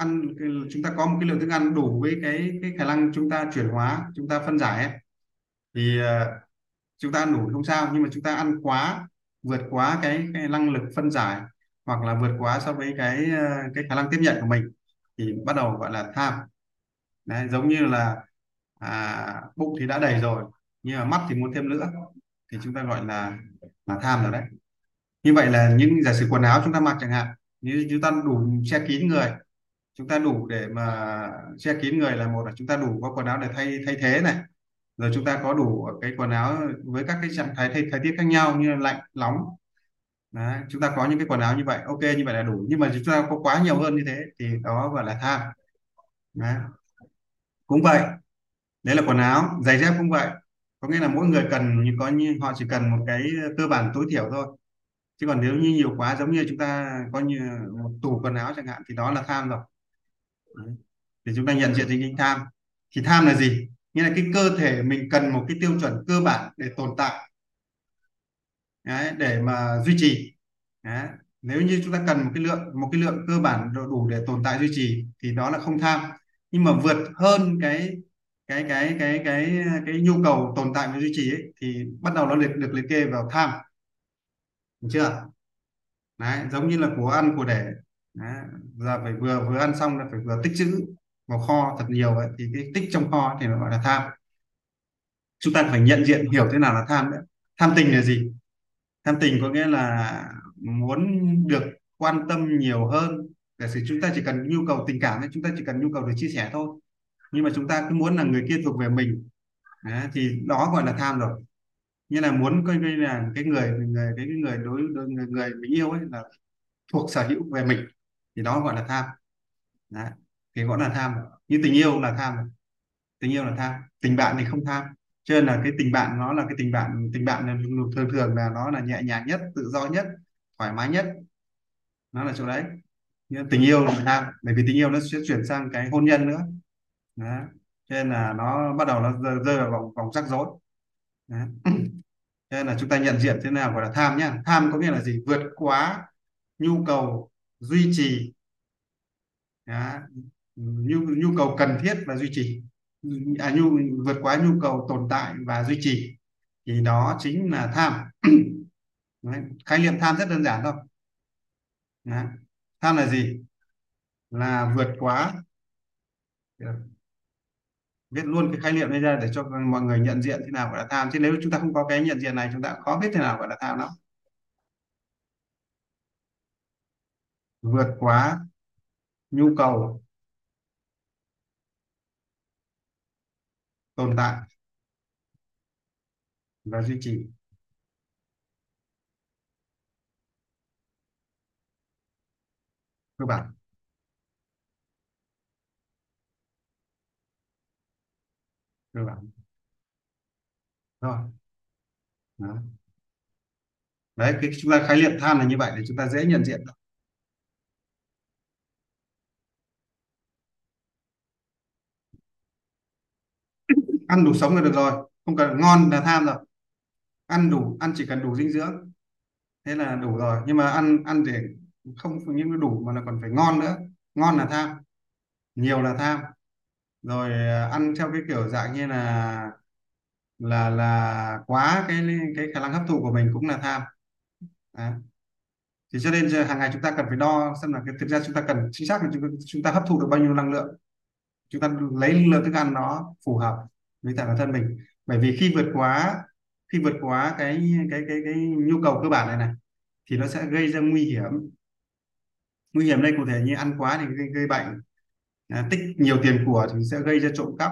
ăn chúng ta có một cái lượng thức ăn đủ với cái cái khả năng chúng ta chuyển hóa chúng ta phân giải ấy, thì uh, chúng ta ăn đủ không sao nhưng mà chúng ta ăn quá vượt quá cái, cái năng lực phân giải hoặc là vượt quá so với cái ờ, cái khả năng tiếp nhận của mình thì bắt đầu gọi là tham. Đấy giống như là à, bụng thì đã đầy rồi nhưng mà mắt thì muốn thêm nữa thì chúng ta gọi là là tham rồi đấy. Như vậy là những giả sử quần áo chúng ta mặc chẳng hạn như chúng ta đủ che kín người chúng ta đủ để mà che kín người là một là chúng ta đủ có quần áo để thay thay thế này. Rồi chúng ta có đủ cái quần áo với các cái trạng thái thay thời tiết khác nhau như lạnh nóng. Đấy, chúng ta có những cái quần áo như vậy ok như vậy là đủ. Nhưng mà chúng ta có quá nhiều hơn như thế thì đó gọi là tham. Đấy. cũng vậy đấy là quần áo giày dép cũng vậy. Có nghĩa là mỗi người cần như có như họ chỉ cần một cái cơ bản tối thiểu thôi. Chứ còn nếu như nhiều quá giống như chúng ta có như một tủ quần áo chẳng hạn thì đó là tham rồi. Đấy. chúng ta nhận diện chính tham. Thì tham là gì? Nghĩa là cái cơ thể mình cần một cái tiêu chuẩn cơ bản để tồn tại. Đấy, để mà duy trì. Đấy. nếu như chúng ta cần một cái lượng một cái lượng cơ bản đủ để tồn tại duy trì thì đó là không tham. Nhưng mà vượt hơn cái cái cái cái cái cái nhu cầu tồn tại và duy trì ấy, thì bắt đầu nó liệt được liệt kê vào tham. Được chưa? Đấy giống như là của ăn của để đấy. giờ phải vừa vừa ăn xong là phải vừa tích trữ vào kho thật nhiều vậy thì cái tích trong kho thì nó gọi là tham. Chúng ta phải nhận diện hiểu thế nào là tham nữa tham tình là gì? Tham tình có nghĩa là muốn được quan tâm nhiều hơn. Giả sử chúng ta chỉ cần nhu cầu tình cảm chúng ta chỉ cần nhu cầu được chia sẻ thôi. Nhưng mà chúng ta cứ muốn là người kia thuộc về mình. Đấy, thì đó gọi là tham rồi. Như là muốn coi như là cái người người cái người đối, đối người, người mình yêu ấy là thuộc sở hữu về mình thì đó gọi là tham. Đấy. thì gọi là tham. Như tình yêu là tham. Tình yêu là tham. Tình bạn thì không tham. Cho nên là cái tình bạn nó là cái tình bạn tình bạn là thường thường là nó là nhẹ nhàng nhất tự do nhất thoải mái nhất. Nó là chỗ đấy. Nhưng tình yêu là tham. Bởi vì tình yêu nó sẽ chuyển sang cái hôn nhân nữa. Đó. cho nên là nó bắt đầu nó rơi, rơi vào vòng vòng rắc rối. Đó. cho nên là chúng ta nhận diện thế nào gọi là tham nhá. Tham có nghĩa là gì? Vượt quá nhu cầu duy trì. Đó. nhu nhu cầu cần thiết và duy trì. À, nhu vượt quá nhu cầu tồn tại và duy trì. Thì đó chính là tham. [CLEARS THROAT] Đấy. khái niệm tham rất đơn giản thôi. Đấy. tham là gì? Là vượt quá. Viết luôn cái khái niệm này ra để cho mọi người nhận diện thế nào gọi là tham. Chứ nếu chúng ta không có cái nhận diện này chúng ta khó biết thế nào gọi là tham lắm. Vượt quá nhu cầu tồn tại và duy trì. Cơ bản cơ bản rồi. Đó. đấy, cái chúng ta khái niệm than là như vậy để chúng ta dễ nhận diện ăn đủ sống là được rồi không cần ngon là tham rồi. Ăn đủ ăn chỉ cần đủ dinh dưỡng. Thế là đủ rồi. Nhưng mà ăn ăn để không những đủ mà là còn phải ngon nữa. Ngon là tham nhiều là tham. Rồi à, ăn theo cái kiểu dạng như là là là quá cái cái khả năng hấp thụ của mình cũng là tham. À. thì cho nên hàng ngày chúng ta cần phải đo xem là cái thực ra chúng ta cần chính xác là chúng, chúng ta hấp thụ được bao nhiêu năng lượng. Chúng ta lấy lượng thức ăn nó phù hợp với cả bản thân mình. Bởi vì khi vượt quá khi vượt quá cái cái cái cái nhu cầu cơ bản này này thì nó sẽ gây ra nguy hiểm. Nguy hiểm đây cụ thể như ăn quá thì gây, gây bệnh à, tích nhiều tiền của thì sẽ gây ra trộm cắp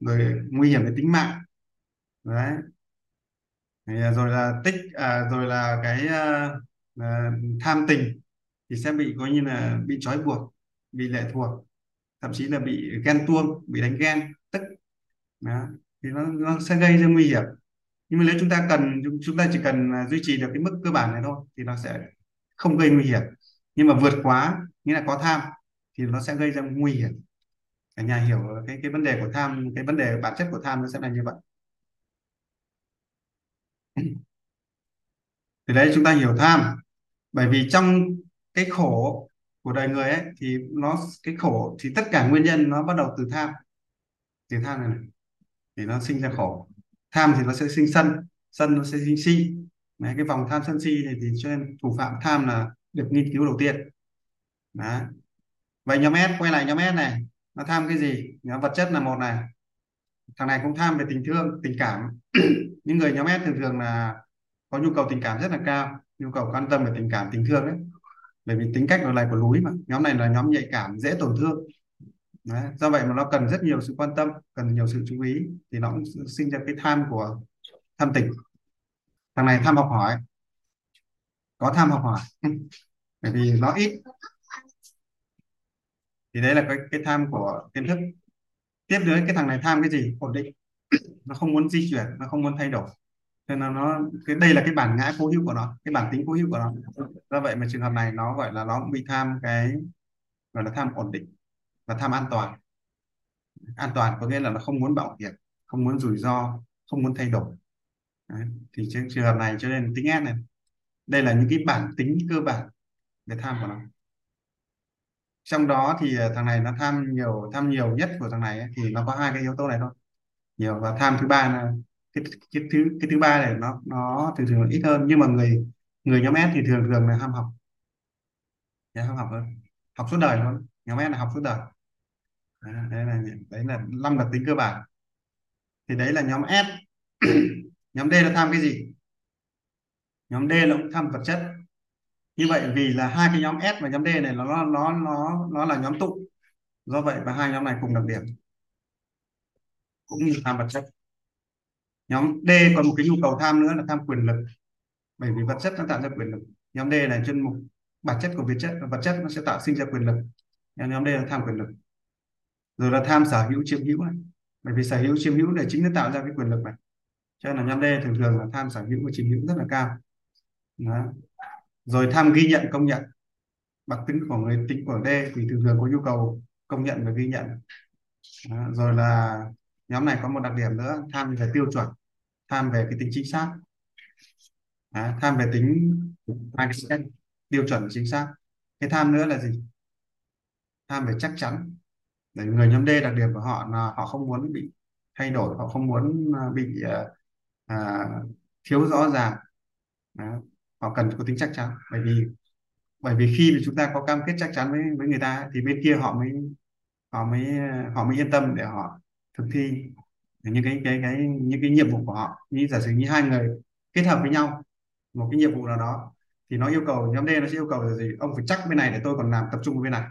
rồi nguy hiểm đến tính mạng. Đấy. À, rồi là tích à, rồi là cái à, à, tham tình thì sẽ bị coi như là bị trói buộc bị lệ thuộc thậm chí là bị ghen tuông bị đánh ghen đó. thì nó, nó sẽ gây ra nguy hiểm. Nhưng mà nếu chúng ta cần chúng ta chỉ cần à, duy trì được cái mức cơ bản này thôi thì nó sẽ không gây nguy hiểm. Nhưng mà vượt quá nghĩa là có tham thì nó sẽ gây ra nguy hiểm. Cả nhà hiểu cái cái vấn đề của tham cái vấn đề bản chất của tham nó sẽ là như vậy. [CLEARS THROAT] Thì đấy chúng ta hiểu tham. Bởi vì trong cái khổ của đời người ấy thì nó cái khổ thì tất cả nguyên nhân nó bắt đầu từ tham. Từ tham này, này thì nó sinh ra khổ. Tham thì nó sẽ sinh sân sân nó sẽ sinh si. Đấy, cái vòng tham sân si này thì cho nên thủ phạm tham là được nghiên cứu đầu tiên. Đấy. Vậy nhóm S quay lại nhóm S này nó tham cái gì? Nhóm vật chất là một này. Thằng này cũng tham về tình thương tình cảm. [CLEARS THROAT] Những người nhóm S thường thường là có nhu cầu tình cảm rất là cao nhu cầu quan tâm về tình cảm tình thương đấy bởi vì tính cách nó này của núi mà. Nhóm này là nhóm nhạy cảm dễ tổn thương đấy. do vậy mà nó cần rất nhiều sự quan tâm, cần nhiều sự chú ý thì nó cũng sinh ra cái tham của tham tỉnh. Thằng này tham học hỏi, có tham học hỏi. [LAUGHS] Bởi vì nó ít. Thì đấy là cái cái tham của kiến thức. Tiếp nữa cái thằng này tham cái gì? Ổn định. [COUGHS] Nó không muốn di chuyển, nó không muốn thay đổi. Cho nên là nó, cái, đây là cái bản ngã cố hữu của nó, cái bản tính cố hữu của nó. Do vậy mà trường hợp này nó gọi là nó cũng bị tham cái, gọi là tham ổn định và tham an toàn. An toàn có nghĩa là nó không muốn bảo hiểm không muốn rủi ro không muốn thay đổi. Đấy. thì trên trường hợp này cho nên tính S này. Đây là những cái bản tính cơ bản về tham của nó. Trong đó thì à, thằng này nó tham nhiều tham nhiều nhất của thằng này ấy, thì nó có hai cái yếu tố này thôi. Nhiều và tham thứ ba là cái, cái thứ cái thứ ba này nó nó thường thường ít hơn nhưng mà người người nhóm S thì thường thường là ham học. Dạ, ham học hơn. Học suốt đời luôn. Nhóm S là học suốt đời đấy, đấy là đấy là năm đặc tính cơ bản. Thì đấy là nhóm S. [CLEARS THROAT] Nhóm D nó tham cái gì? Nhóm D nó cũng tham vật chất. Như vậy vì là hai cái nhóm S và nhóm D này nó nó nó nó là nhóm tụ. Do vậy và hai nhóm này cùng đặc điểm. Cũng như tham vật chất. Nhóm D còn một cái nhu cầu tham nữa là tham quyền lực. Bởi vì vật chất nó tạo ra quyền lực. Nhóm D này trên mục bản chất của vật chất vật chất nó sẽ tạo sinh ra quyền lực. Nhóm D là tham quyền lực rồi là tham sở hữu chiếm hữu này. Bởi vì sở hữu chiếm hữu này chính nó tạo ra cái quyền lực này. Cho nên là nhóm D thường thường là tham sở hữu và chiếm hữu rất là cao. Đó. rồi tham ghi nhận, công nhận. Đặc tính của người, tính của D thì thường thường có nhu cầu công nhận và ghi nhận. Đó. rồi là nhóm này có một đặc điểm nữa, tham về tiêu chuẩn, tham về cái tính chính xác. Đó. tham về tính tiêu chuẩn chính xác. Cái tham nữa là gì? Tham về chắc chắn để người nhóm D đặc điểm của họ là họ không muốn bị thay đổi họ không muốn à, bị à, à, thiếu rõ ràng. Đó. họ cần có tính chắc chắn. Bởi vì bởi vì khi mà chúng ta có cam kết chắc chắn với với người ta thì bên kia họ mới họ mới họ mới yên tâm để họ thực thi những cái cái cái những cái nhiệm vụ của họ. Như giả sử như hai người kết hợp với nhau một cái nhiệm vụ nào đó thì nó yêu cầu nhóm D nó sẽ yêu cầu là gì? Ông phải chắc bên này để tôi còn làm tập trung vào bên này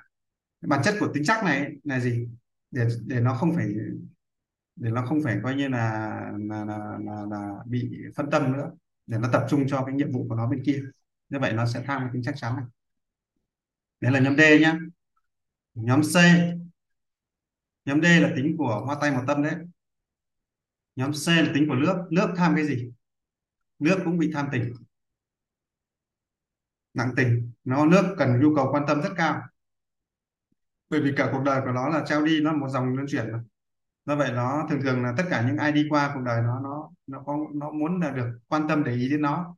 bản chất của tính chắc này là gì? Để để nó không phải để nó không phải coi như là là, là, là, là bị phân tâm nữa. Để nó tập trung cho cái nhiệm vụ của nó bên kia. Như vậy nó sẽ tham cái tính chắc chắn này. Đấy là nhóm D nhá. Nhóm C. Nhóm D là tính của hoa tay một tâm đấy. Nhóm C là tính của nước. Nước tham cái gì? Nước cũng bị tham tình. Nặng tình. Nó nước cần nhu cầu quan tâm rất cao bởi vì cả cuộc đời của nó là trao đi, nó là một dòng luân chuyển mà. Do vậy nó thường thường là tất cả những ai đi qua cuộc đời nó nó nó có, nó muốn là được quan tâm để ý đến nó.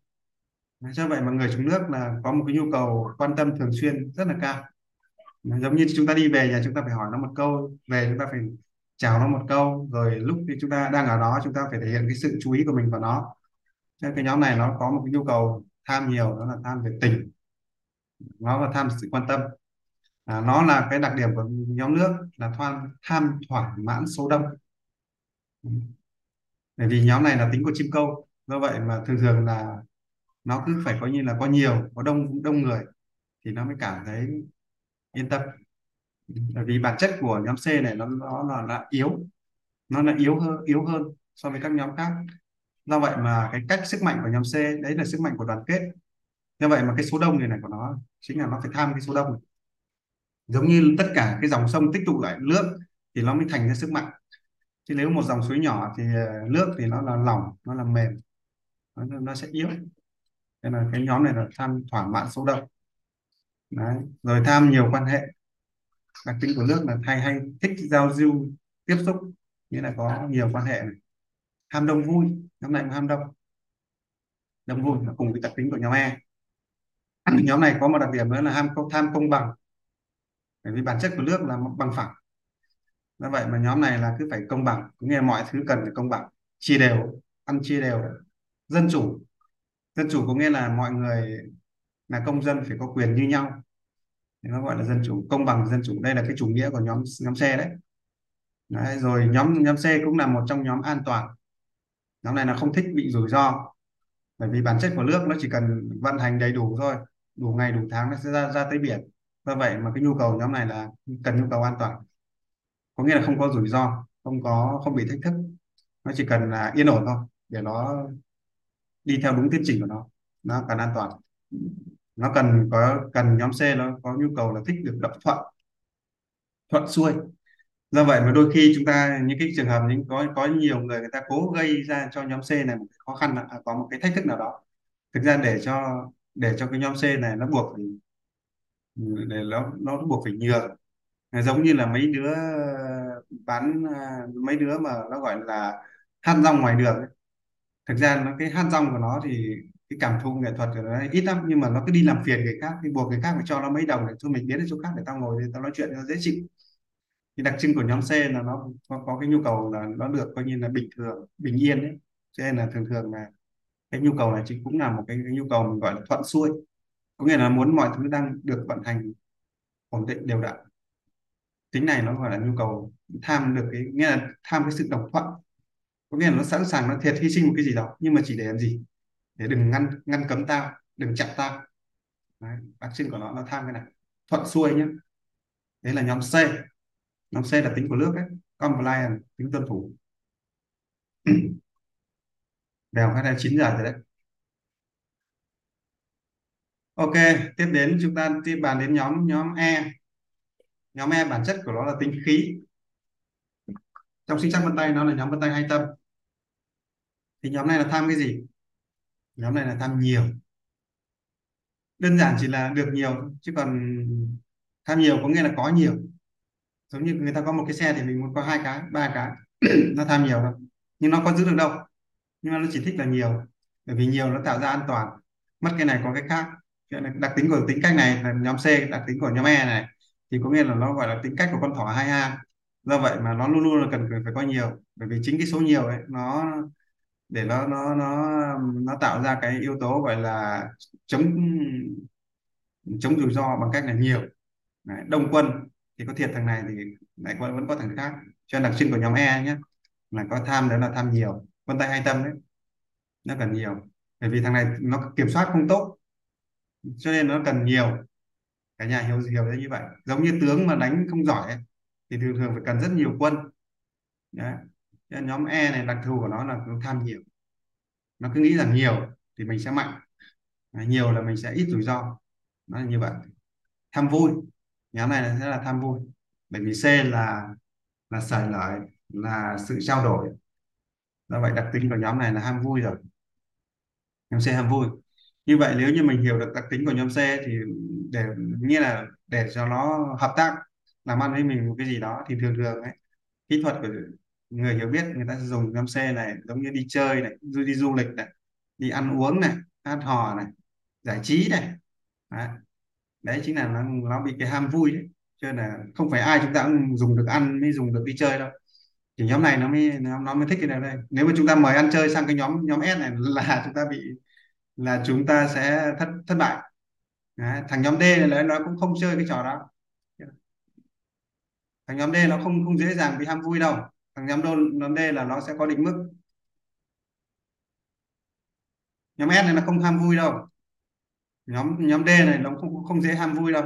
Do vậy mà người trong nước là có một cái nhu cầu quan tâm thường xuyên rất là cao. Giống như chúng ta đi về nhà chúng ta phải hỏi nó một câu, về chúng ta phải chào nó một câu, rồi lúc thì chúng ta đang ở đó, chúng ta phải thể hiện cái sự chú ý của mình vào nó. Cho cái nhóm này nó có một cái nhu cầu tham nhiều, đó là tham về tình. Nó là tham sự quan tâm à, nó là cái đặc điểm của nhóm nước là tham tham thỏa mãn số đông. Bởi vì nhóm này là tính của chim câu do vậy mà thường thường là nó cứ phải có như là có nhiều có đông đông người thì nó mới cảm thấy yên tâm. Bởi vì bản chất của nhóm C này nó nó là, là yếu nó là yếu hơn yếu hơn so với các nhóm khác. Do vậy mà cái cách sức mạnh của nhóm C đấy là sức mạnh của đoàn kết. Do vậy mà cái số đông này này của nó chính là nó phải tham cái số đông này giống như tất cả cái dòng sông tích tụ lại nước thì nó mới thành ra sức mạnh. Chứ nếu một dòng suối nhỏ thì ờ, nước thì nó là lỏng nó là mềm nó, nó sẽ yếu. Nên là cái nhóm này là tham thỏa mãn số đông. Đấy. rồi tham nhiều quan hệ. Đặc tính của nước là hay hay thích giao du tiếp xúc nghĩa là có nhiều quan hệ này. ham đông vui nhóm này cũng ham đông. Đông vui là cùng với đặc tính của nhóm E. Nhóm này có một đặc điểm nữa là ham tham công bằng bởi vì bản chất của nước là bằng phẳng. Do vậy mà nhóm này là cứ phải công bằng. Cũng nghĩa là mọi thứ cần phải công bằng. Chia đều, ăn chia đều. Dân chủ. Dân chủ có nghĩa là mọi người là công dân phải có quyền như nhau. Thì nó gọi là dân chủ, công bằng dân chủ. Đây là cái chủ nghĩa của nhóm nhóm C đấy. đấy, rồi nhóm nhóm C cũng là một trong nhóm an toàn. Nhóm này là không thích bị rủi ro. Bởi vì bản chất của nước nó chỉ cần vận hành đầy đủ thôi. Đủ ngày, đủ tháng nó sẽ ra ra tới biển do vậy mà cái nhu cầu nhóm này là cần nhu cầu an toàn. Có nghĩa là không có rủi ro không có không bị thách thức. Nó chỉ cần là yên ổn thôi để nó đi theo đúng tiến trình của nó nó cần an toàn. Nó cần có cần nhóm C nó có nhu cầu là thích được động thuận thuận xuôi. Do vậy mà đôi khi chúng ta những cái trường hợp những có có nhiều người người ta cố gây ra cho nhóm C này một cái khó khăn à, có một cái thách thức nào đó. Thực ra để cho để cho cái nhóm C này nó buộc phải Ừ. để nó nó buộc phải nhường giống như là mấy đứa bán à, mấy đứa mà nó gọi là hát rong ngoài đường ấy. thực ra nó cái hát rong của nó thì cái cảm thụ nghệ thuật của nó ít lắm nhưng mà nó cứ đi làm phiền người khác thì buộc người khác phải cho nó mấy đồng để thôi mình đến chỗ khác để tao ngồi để tao nói chuyện cho dễ chịu. Thì đặc trưng của nhóm C là nó có, có cái nhu cầu là nó được coi như là bình thường bình yên đấy cho nên là thường thường là cái nhu cầu này chính cũng là một cái, cái nhu cầu mình gọi là thuận xuôi có nghĩa là muốn mọi thứ đang được vận hành ổn định đều đặn. Tính này nó gọi là nhu cầu tham được cái nghĩa là tham cái sự đồng thuận. Có nghĩa là nó sẵn sàng nó thiệt hy sinh một cái gì đó nhưng mà chỉ để làm gì? Để đừng ngăn ngăn cấm tao đừng chặn tao. Đấy, đặc trưng của nó nó tham cái này. Thuận xuôi nhé đấy là nhóm C. Nhóm C là tính của nước đấy compliance tính tuân thủ. Đều phát ra 9 giờ rồi đấy ok, tiếp đến chúng ta tiếp bàn đến nhóm nhóm E. Nhóm E bản chất của nó là tính khí. Trong sinh chắc vân tay, nó là nhóm vân tay hai tâm. Thì nhóm này là tham cái gì? Nhóm này là tham nhiều. Đơn giản chỉ là được nhiều, chứ còn tham nhiều có nghĩa là có nhiều. Giống như người ta có một cái xe thì mình muốn có hai cái, ba cái, [CLEARS THROAT] nó tham nhiều đâu nhưng nó có giữ được đâu. Nhưng mà nó chỉ thích là nhiều. Bởi vì nhiều nó tạo ra an toàn. Mất cái này có cái khác đặc tính của tính cách này là nhóm C đặc tính của nhóm E này. Thì có nghĩa là nó gọi là tính cách của con thỏ hai hang do vậy mà nó luôn luôn là cần phải có nhiều. Bởi vì chính cái số nhiều ấy nó để nó nó nó nó tạo ra cái yếu tố gọi là chống chống rủi ro bằng cách là nhiều. Đấy, đông quân thì có thiệt thằng này thì lại vẫn vẫn có thằng khác. Cho đặc trưng của nhóm E nhé là có tham đó là tham nhiều. Vân tay hai tâm đấy nó cần nhiều. Bởi vì thằng này nó kiểm soát không tốt cho nên nó cần nhiều. Cả nhà hiểu hiểu ra như vậy. Giống như tướng mà đánh không giỏi ấy, thì thường thường phải cần rất nhiều quân. Đấy. Nên nhóm E này đặc thù của nó là nó tham nhiều. Nó cứ nghĩ rằng nhiều thì mình sẽ mạnh. Đấy, nhiều là mình sẽ ít rủi ro. Nó là như vậy. Tham vui. Nhóm này là sẽ là tham vui. Bởi vì C là là sởi lợi là sự trao đổi. Do vậy đặc tính của nhóm này là ham vui rồi. Nhóm C ham vui như vậy nếu như mình hiểu được đặc tính của nhóm C thì để nghĩa là để cho nó hợp tác làm ăn với mình một cái gì đó thì thường thường ấy kỹ thuật của người hiểu biết người ta sẽ dùng nhóm C này giống như đi chơi này du đi du lịch này đi ăn uống này hát hò này giải trí này. Đấy, đấy chính là nó nó bị cái ham vui đấy cho là không phải ai chúng ta cũng dùng được ăn mới dùng được đi chơi đâu. Thì nhóm này nó mới nó, nó mới thích cái này đây nếu mà chúng ta mời ăn chơi sang cái nhóm nhóm S này là chúng ta bị là chúng ta sẽ thất thất bại. Đấy, thằng nhóm D này nó cũng không chơi cái trò đó. Thằng nhóm D nó không không dễ dàng bị ham vui đâu. Thằng nhóm đô nhóm D là nó sẽ có định mức. Nhóm S này nó không ham vui đâu. Nhóm nhóm D này nó không không dễ ham vui đâu.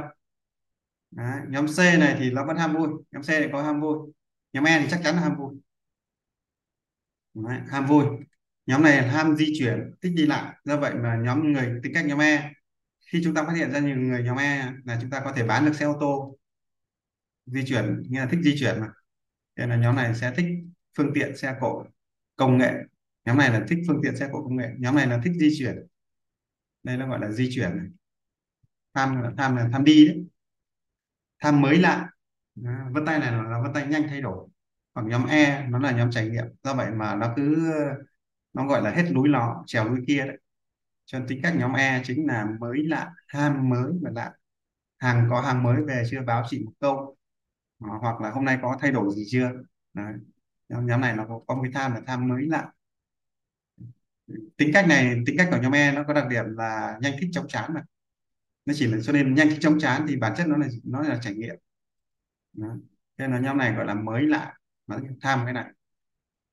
Đấy, nhóm C này thì nó vẫn ham vui. Nhóm C này có ham vui. Nhóm E thì chắc chắn là ham vui. Đấy, ham vui nhóm này ham di chuyển, thích đi lại. Do vậy mà nhóm người tính cách nhóm E khi chúng ta phát hiện ra nhiều người nhóm E là chúng ta có thể bán được xe ô tô. Di chuyển nghe là thích di chuyển mà. Nên là nhóm này sẽ thích phương tiện xe cộ, công nghệ. Nhóm này là thích phương tiện xe cộ, công nghệ. Nhóm này là thích di chuyển. Đây nó gọi là di chuyển này. tham là tham là tham đi đấy. Tham mới lạ. Vân tay này là vân tay nhanh thay đổi. Còn nhóm E nó là nhóm trải nghiệm. Do vậy mà nó cứ nó gọi là hết núi ló trèo núi kia đấy. Cho nên tính cách nhóm E chính là mới lạ ham mới và lạ. Hàng có hàng mới về chưa báo chị một câu. Ờ, hoặc là hôm nay có thay đổi gì chưa? Đấy. nhóm, nhóm này nó có, có một cái tham là tham mới lạ. Tính cách này tính cách của nhóm E nó có đặc điểm là nhanh thích chóng chán mà. Nó chỉ là cho nên nhanh thích chóng chán thì bản chất nó là nó là trải nghiệm. Đó. nên là nhóm này gọi là mới lạ mà tham cái này.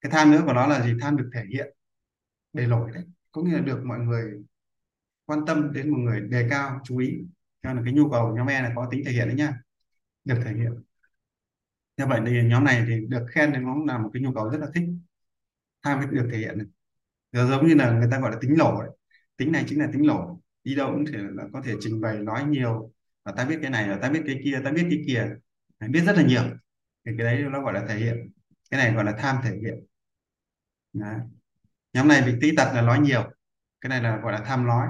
Cái tham nữa của nó là gì? Tham được thể hiện bề nổi đấy. Có nghĩa là được mọi người quan tâm đến một người đề cao chú ý. Cho là cái nhu cầu nhóm E là có tính thể hiện đấy nha, được thể hiện. Như vậy thì nhóm này thì được khen thì nó cũng là một cái nhu cầu rất là thích. Tham cái được thể hiện này. Giờ giống như là người ta gọi là tính lỗ đấy. tính này chính là tính lỗ đi đâu cũng thể là có thể trình bày nói nhiều. Và ta biết cái này là ta biết cái kia ta biết cái kia. Biết rất là nhiều. Thì cái đấy nó gọi là thể hiện. Cái này gọi là tham thể hiện. Đấy nhóm này bị tí tật là nói nhiều. Cái này là gọi là tham nói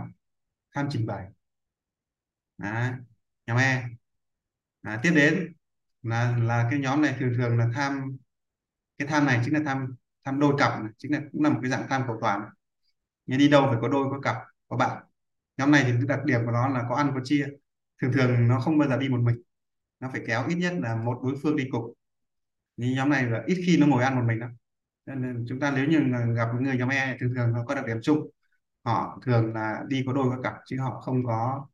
tham trình bày. Đấy. nhóm E. À, tiếp đến là là cái nhóm này thường thường là tham cái tham này chính là tham tham đôi cặp này. chính là cũng là một cái dạng tham cầu toàn. Nhưng đi đâu phải có đôi có cặp có bạn. Nhóm này thì cái đặc điểm của nó là có ăn có chia. Thường thường nó không bao giờ đi một mình. Nó phải kéo ít nhất là một đối phương đi cùng. Nhưng nhóm này là ít khi nó ngồi ăn một mình lắm nên chúng ta nếu như gặp những người nhóm E thường thường nó có đặc điểm chung. Họ thường là đi có đôi có cặp chứ họ không có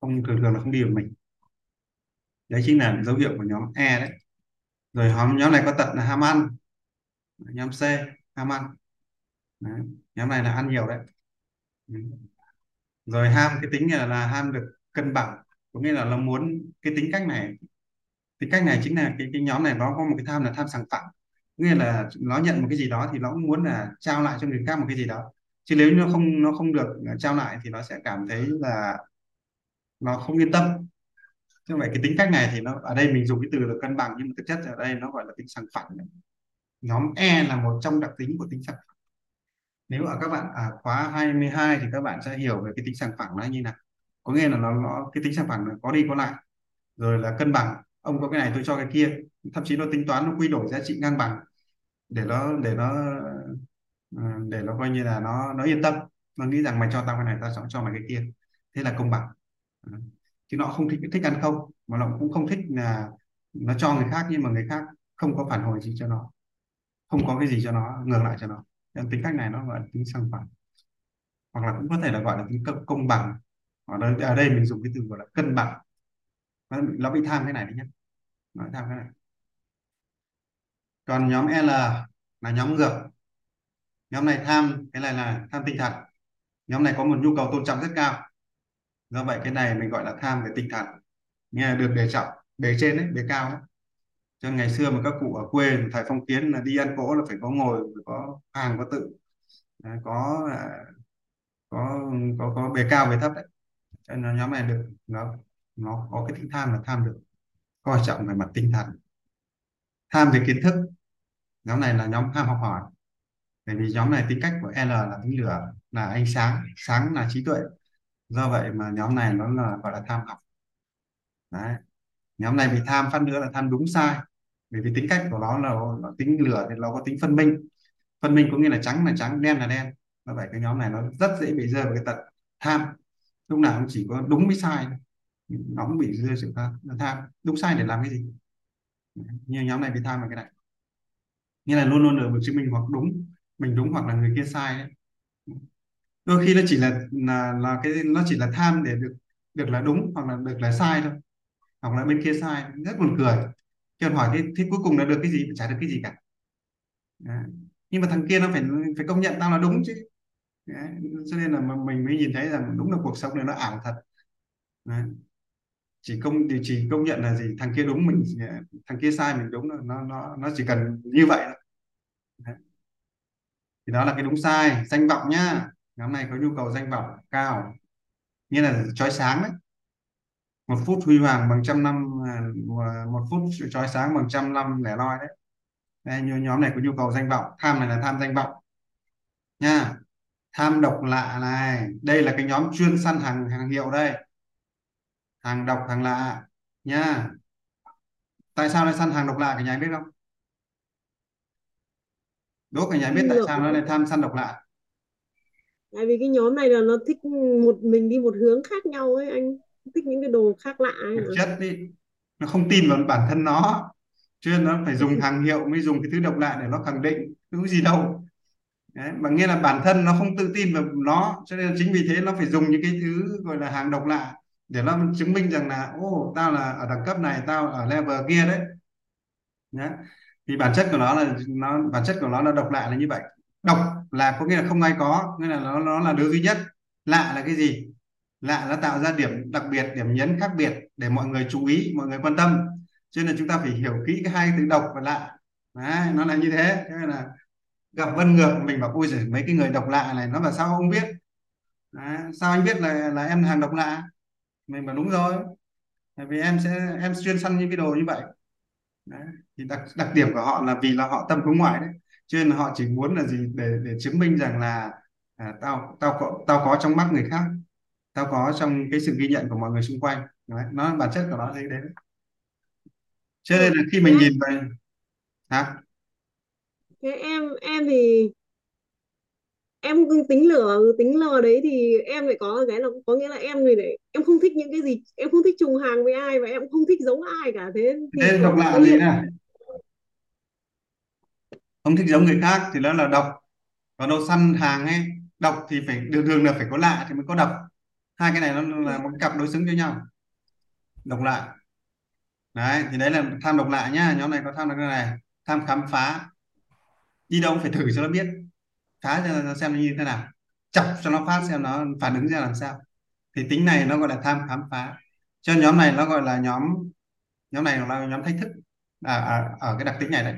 không thường thường là không đi một mình. Đấy chính là dấu hiệu của nhóm E đấy. Rồi nhóm nhóm này có tận là ham ăn. Nhóm C ham ăn. Đấy. nhóm này là ăn nhiều đấy. Rồi ham cái tính là, là ham được cân bằng có nghĩa là nó muốn cái tính cách này. Tính cách này chính là cái cái nhóm này nó có một cái tham là tham sảng phẳng nghĩa là nó nhận một cái gì đó thì nó cũng muốn là trao lại cho người khác một cái gì đó. Chứ nếu như nó không nó không được à, trao lại thì nó sẽ cảm thấy là nó không yên tâm. Như vậy cái tính cách này thì nó ở đây mình dùng cái từ là cân bằng nhưng mà thực chất ở đây nó gọi là tính sàng phẳng nhóm E là một trong đặc tính của tính sàng phẳng. Nếu ở các bạn à, khóa 22 thì các bạn sẽ hiểu về cái tính sàng phẳng nó như nào. Có nghĩa là nó, nó cái tính sàng phẳng nó có đi có lại. Rồi là cân bằng ông có cái này tôi cho cái kia. Thậm chí nó tính toán nó quy đổi giá trị ngang bằng để nó để nó ờ, để nó coi như là nó nó yên tâm. Nó nghĩ rằng mày cho tao cái này tao sẽ cho mày cái kia. Thế là công bằng. Ờ. Chứ nó không thích thích ăn không. Mà nó cũng không thích là nó cho người khác nhưng mà người khác không có phản hồi gì cho nó. Không có cái gì cho nó ngược lại cho nó. Nên tính cách này nó gọi là tính sang phẳng. Hoặc là cũng có thể là gọi là tính công bằng. Ở đây, ở đây mình dùng cái từ gọi là cân bằng. Nó, nó bị tham cái này đấy nhé nói tham cái này. Còn nhóm L là nhóm ngược. Nhóm này tham, cái này là tham tinh thần. Nhóm này có một nhu cầu tôn trọng rất cao. Do vậy cái này mình gọi là tham về tinh thần. Nghe được đề trọng, đề trên đấy đề cao đấy cho ngày xưa mà các cụ ở quê, thầy phong kiến là đi ăn cỗ là phải có ngồi, phải có hàng, có tự. Có à, có có có bề cao, bề thấp đấy. Cho nên nhóm này được nó nó có cái tinh tham là tham được coi trọng về mặt tinh thần. Tham về kiến thức. Nhóm này là nhóm tham học hỏi. Bởi vì nhóm này tính cách của L là tính lửa, là ánh sáng sáng là trí tuệ. Do vậy mà nhóm này nó là, gọi là tham học. Đấy. Nhóm này bị tham phát nữa là tham đúng sai. Bởi vì tính cách của nó là nó tính lửa thì nó có tính phân minh. Phân minh có nghĩa là trắng là trắng, đen là đen. Do vậy cái nhóm này nó rất dễ bị rơi vào cái tận tham. Lúc nào cũng chỉ có đúng với sai nó cũng bị rơi sự tham tham. Đúng sai để làm cái gì? Như nhóm này bị tham vào cái này. Như là luôn luôn được chứng minh hoặc đúng mình đúng hoặc là người kia sai đấy. Đôi khi nó chỉ là là là cái nó chỉ là tham để được được là đúng hoặc là được là sai thôi. Hoặc là bên kia sai rất buồn cười. Cho hỏi thế, thế cuối cùng là được cái gì? Chả được cái gì cả. Đấy. nhưng mà thằng kia nó phải phải công nhận tao là đúng chứ. Đấy. cho nên là mình mới nhìn thấy rằng đúng là cuộc sống này nó ảo thật. Đấy chỉ công chỉ công nhận là gì? Thằng kia đúng mình ờ, thằng kia sai mình đúng nó nó nó chỉ cần như vậy thôi. Đấy. thì đó là cái đúng sai. Danh vọng nhá. Nhóm này có nhu cầu danh vọng cao. Như là chói sáng đấy. Một phút huy hoàng bằng trăm năm ờ, một phút chói sáng bằng trăm năm lẻ loi đấy. Đây, nhóm này có nhu cầu danh vọng. Tham này là tham danh vọng. Nha. Tham độc lạ này. Đây là cái nhóm chuyên săn hàng hàng hiệu đây hàng độc hàng lạ nha. Tại sao lại săn hàng độc lạ cả nhà biết không? Đố cả nhà biết tại sao nó lại tham săn độc lạ? Tại vì cái nhóm này là nó thích một mình đi một hướng khác nhau ấy anh thích những cái đồ khác lạ ấy. Thực chất đi nó không tin vào bản thân nó cho nên nó phải dùng hàng hiệu mới dùng cái thứ độc lạ để nó khẳng định cái gì đâu. Đấy, mà nghĩa là bản thân nó không tự tin vào nó cho nên chính vì thế nó phải dùng những cái thứ gọi là hàng độc lạ để nó chứng minh rằng là ô tao là ở đẳng cấp này tao ở level kia đấy. Nhá. thì bản chất của nó là nó bản chất của nó là độc lạ là như vậy. Độc là có nghĩa là không ai có nghĩa là nó nó là đứa duy nhất. Lạ là cái gì? Lạ nó tạo ra điểm đặc biệt điểm nhấn khác biệt để mọi người chú ý mọi người quan tâm. Cho nên là chúng ta phải hiểu kỹ cái hai từ độc và lạ. Đấy, nó là như thế. Cho nên là gặp vân ngược mình bảo ui giời mấy cái người độc lạ này nó là sao không biết? Đấy. sao anh biết là là em hàng độc lạ? Mình bảo đúng rồi bởi vì em sẽ em chuyên săn những cái đồ như vậy đấy. thì đặc đặc điểm của họ là vì là họ tâm hướng ngoại đấy cho nên họ chỉ muốn là gì để để chứng minh rằng là à, tao tao có tao có trong mắt người khác tao có trong cái sự ghi nhận của mọi người xung quanh đấy. nó bản chất của nó thế đấy cho nên là khi mình nhìn về hả thế em em thì em cứ tính lửa tính lờ đấy thì em lại có cái là có nghĩa là em người đấy em không thích những cái gì em không thích trùng hàng với ai và em cũng không thích giống ai cả. Thế thì thế độc lạ gì nè không thích giống người khác thì đó là độc còn đâu săn hàng ấy độc thì phải đường đường là phải có lạ thì mới có độc hai cái này nó là một cặp đối xứng với nhau. Độc lạ đấy thì đấy là tham độc lạ nhá. Nhóm này có tham là cái này. Tham khám phá. Đi đâu cũng phải thử cho nó biết phá cho nó xem nó như thế nào chọc cho nó phát xem nó phản ứng ra làm sao. Thì tính này nó gọi là tham khám phá. Cho nhóm này nó gọi là nhóm nhóm này là nhóm thách thức. À, à, ở cái đặc tính này đấy.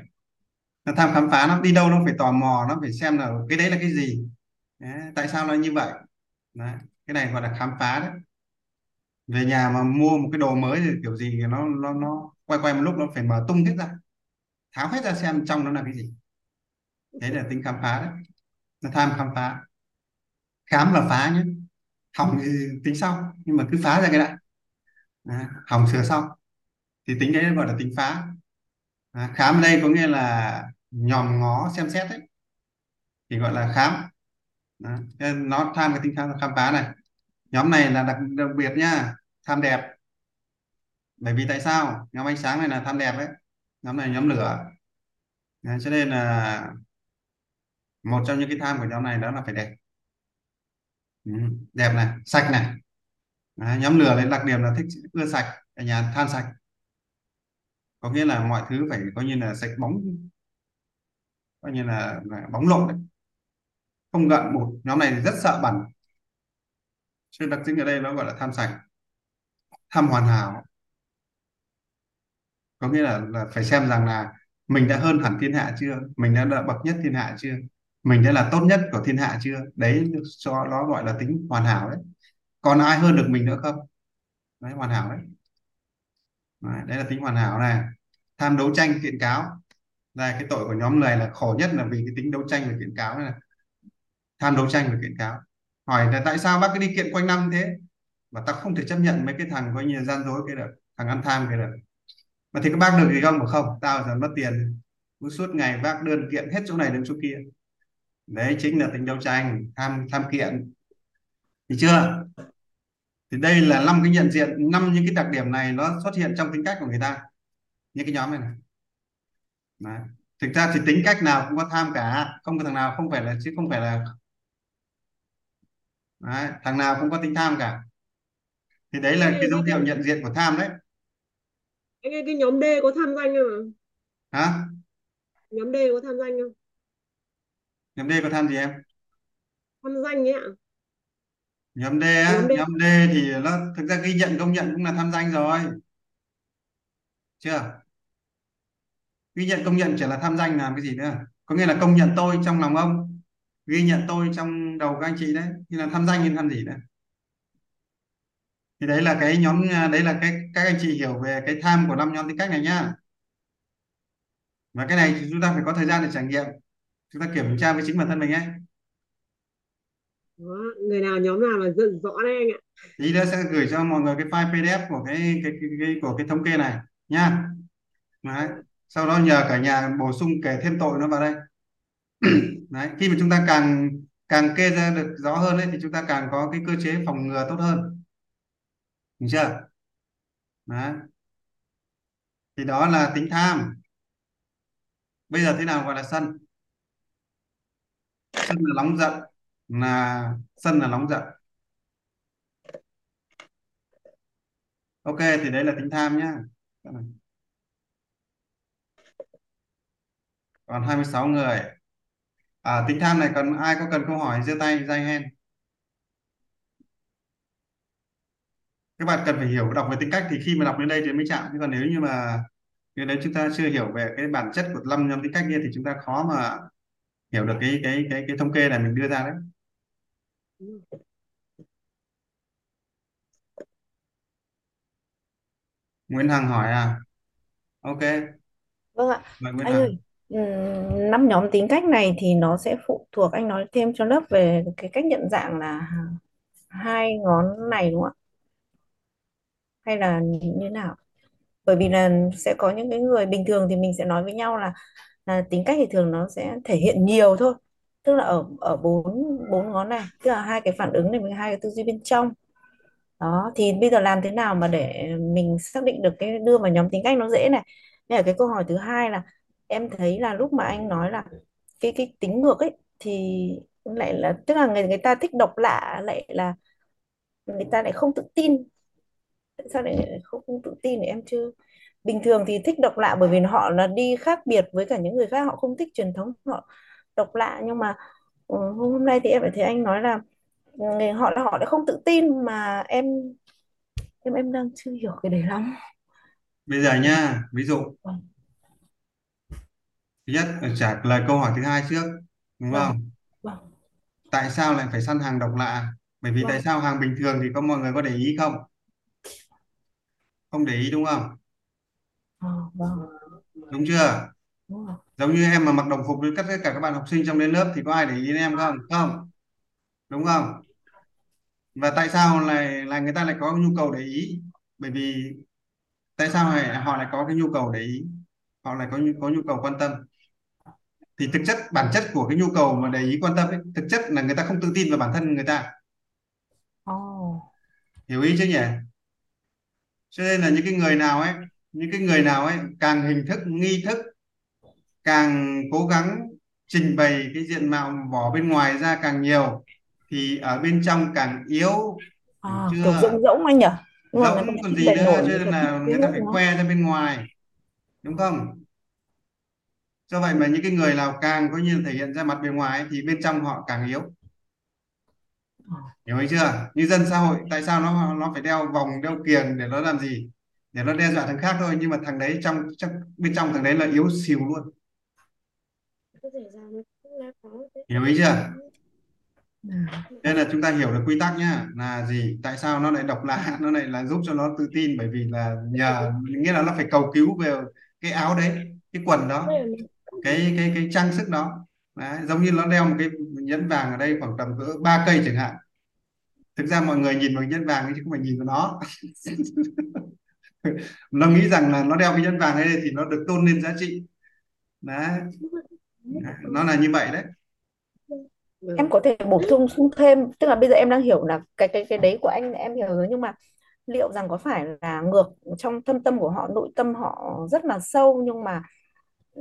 Nó tham khám phá nó đi đâu nó phải tò mò nó phải xem là cái đấy là cái gì. Đấy, tại sao nó như vậy? Đấy. cái này gọi là khám phá đấy. Về nhà mà mua một cái đồ mới thì kiểu gì thì nó nó nó quay quay một lúc nó phải mở tung hết ra tháo hết ra xem trong nó là cái gì. Đấy là tính khám phá đấy nó tham khám phá. Khám là phá nhé. Hỏng thì tính sau nhưng mà cứ phá ra cái đã. À, hỏng sửa sau. Thì tính đấy gọi là tính phá. À, khám ở đây có nghĩa là nhòm ngó xem xét đấy thì gọi là khám. À, nó tham cái tính khám, khám phá này. Nhóm này là đặc, đặc biệt nhá tham đẹp. Bởi vì tại sao? Nhóm ánh sáng này là tham đẹp đấy nhóm này nhóm lửa. À, cho nên là một trong những cái tham của nhóm này đó là phải đẹp. Ừ, đẹp này sạch này. Đấy, nhóm lửa lấy đặc điểm là thích ưa sạch ở nhà than sạch. Có nghĩa là mọi thứ phải coi như là sạch bóng. Coi như là, là bóng lộn đấy. Không gợn bột nhóm này rất sợ bẩn. Cho nên đặc tính ở đây nó gọi là tham sạch. Tham hoàn hảo. Có nghĩa là, là phải xem rằng là mình đã hơn hẳn thiên hạ chưa? Mình đã bậc nhất thiên hạ chưa? Mình đã là tốt nhất của thiên hạ chưa? Đấy cho nó gọi là tính hoàn hảo đấy. Còn ai hơn được mình nữa không? Đấy hoàn hảo đấy. Đấy, đấy là tính hoàn hảo này. Tham đấu tranh kiện cáo. Đây cái tội của nhóm này là khổ nhất là vì cái tính đấu tranh và kiện cáo này. Tham đấu tranh và kiện cáo. Hỏi là tại sao bác cứ đi kiện quanh năm thế? Mà ta không thể chấp nhận mấy cái thằng coi như gian dối cái được thằng ăn tham cái được mà thì các bác được gì không? Mà không tao giờ mất tiền. Cứ suốt ngày bác đơn kiện hết chỗ này đến chỗ kia đấy chính là tính đấu tranh tham tham kiện. Thì chưa? Thì đây là năm cái nhận diện năm những cái đặc điểm này nó xuất hiện trong tính cách của người ta. Những cái nhóm này, này. Đấy. thực ra thì tính cách nào cũng có tham cả. Không có thằng nào không phải là chứ không phải là đấy, thằng nào cũng có tính tham cả. Thì đấy là cái dấu cái, hiệu nhận diện của tham đấy. Ơi, cái nhóm D có tham danh không ạ? Hả? Nhóm D có tham danh không nhóm D có tham gì em? Tham danh ấy ạ. Nhóm D á? Nhóm D. Nhóm D thì nó thực ra ghi nhận công nhận cũng là tham danh rồi. Chưa? Ghi nhận công nhận chỉ là tham danh làm cái gì nữa. Có nghĩa là công nhận tôi trong lòng ông ghi nhận tôi trong đầu các anh chị đấy. Thì là tham danh thì tham gì nữa? Thì đấy là cái nhóm đấy là cái các anh chị hiểu về cái tham của năm nhóm tính cách này nhá. Và cái này thì chúng ta phải có thời gian để trải nghiệm chúng ta kiểm tra với chính bản thân mình ấy Đó, người nào nhóm nào là rất rõ đấy anh ạ. Tí nữa sẽ gửi cho mọi người cái file PDF của cái cái, cái, cái của cái thống kê này nhá đấy. sau đó nhờ cả nhà bổ sung kể thêm tội nó vào đây. [CLEARS THROAT] Đấy khi mà chúng ta càng càng kê ra được rõ hơn ấy, thì chúng ta càng có cái cơ chế phòng ngừa tốt hơn. Được chưa? Đấy. Thì đó là tính tham. Bây giờ thế nào gọi là sân sân là nóng giận. Là sân là nóng giận. Ok thì đấy là tính tham nhá. Còn 26 người. À, tính tham này còn ai có cần câu hỏi giơ tay raise hand các bạn cần phải hiểu đọc về tính cách thì khi mà đọc đến đây thì mới chạm. Chứ còn nếu như mà nếu chúng ta chưa hiểu về cái bản chất của năm nhóm tính cách kia thì chúng ta khó mà hiểu được cái cái cái cái thống kê này mình đưa ra đấy Nguyễn Hằng hỏi à ok Vâng ạ. mời Nguyễn Anh Hằng ơi, năm nhóm tính cách này thì nó sẽ phụ thuộc anh nói thêm cho lớp về cái cách nhận dạng là hai ngón này đúng không ạ? Hay là như nào? Bởi vì là sẽ có những cái người bình thường thì mình sẽ nói với nhau là là tính cách thì thường nó sẽ thể hiện nhiều thôi. Tức là ở ở bốn bốn ngón này, tức là hai cái phản ứng này với hai cái tư duy bên trong. Đó, thì bây giờ làm thế nào mà để mình xác định được cái đưa vào nhóm tính cách nó dễ này. Đây là cái câu hỏi thứ hai là em thấy là lúc mà anh nói là cái cái tính ngược ấy thì lại là tức là người người ta thích độc lạ lại là người ta lại không tự tin tại sao lại không, không tự tin thì em chưa bình thường thì thích độc lạ bởi vì họ là đi khác biệt với cả những người khác họ không thích truyền thống họ độc lạ. Nhưng mà ừ, hôm nay thì em phải thấy anh nói là người họ là họ đã không tự tin mà em em em đang chưa hiểu cái đấy lắm. Bây giờ nha ví dụ vâng. Thứ nhất trả lời câu hỏi thứ hai trước đúng vâng không? vâng. Tại sao lại phải săn hàng độc lạ? Bởi vì tại vâng. sao hàng bình thường thì có mọi người có để ý không? Không để ý đúng không Ờ, vâng. Đúng chưa? Đúng rồi. Giống như em mà mặc đồng phục với tất cả các bạn học sinh trong đến lớp thì có ai để ý đến em không? Không. Đúng không? Và tại sao lại là người ta lại có nhu cầu để ý? Bởi vì tại sao lại họ lại có cái nhu cầu để ý? Họ lại có nhu, có nhu cầu quan tâm. Thì thực chất bản chất của cái nhu cầu mà để ý quan tâm ấy, thực chất là người ta không tự tin vào bản thân người ta. Ồ, hiểu ý chứ nhỉ? Cho nên là những cái người nào ấy những cái người nào ấy càng hình thức nghi thức càng cố gắng trình bày cái diện mạo vỏ bên ngoài ra càng nhiều thì ở bên trong càng yếu. À, hiểu kiểu chưa rỗng rỗng anh nhỉ? Người ta giống còn gì nữa cho nên là người ta phải nó khoe ra bên ngoài đúng không? Do vậy mà những cái người nào càng có như thể hiện ra mặt bề ngoài ấy, thì bên trong họ càng yếu. Hiểu ý chưa? Như dân xã hội tại sao nó nó phải đeo vòng đeo kiềng để nó làm gì để nó đe dọa thằng khác thôi nhưng mà thằng đấy trong, trong bên trong thằng đấy là yếu xìu luôn. Có thể ra nó cũng là có thế hiểu ý chưa? À, nên là chúng ta hiểu được quy tắc nhá là gì tại sao nó lại độc lạ [LAUGHS] nó lại là giúp cho nó tự tin bởi vì là nhờ nghĩa là nó phải cầu cứu về cái áo đấy cái quần đó cái cái cái trang sức đó. Đấy, giống như nó đeo một cái nhẫn vàng ở đây khoảng tầm cỡ ba cây chẳng hạn. Thực ra mọi người nhìn vào cái nhẫn vàng ấy chứ không phải nhìn vào nó [LAUGHS] [LAUGHS] nó nghĩ rằng là nó đeo cái nhẫn vàng ấy thì nó được tôn lên giá trị. Đấy. [LAUGHS] Nó là như vậy đấy. Em có thể bổ sung thêm tức là bây giờ em đang hiểu là cái cái cái đấy của anh em hiểu rồi nhưng mà liệu rằng có phải là ngược trong thâm tâm của họ nội tâm họ rất là sâu nhưng mà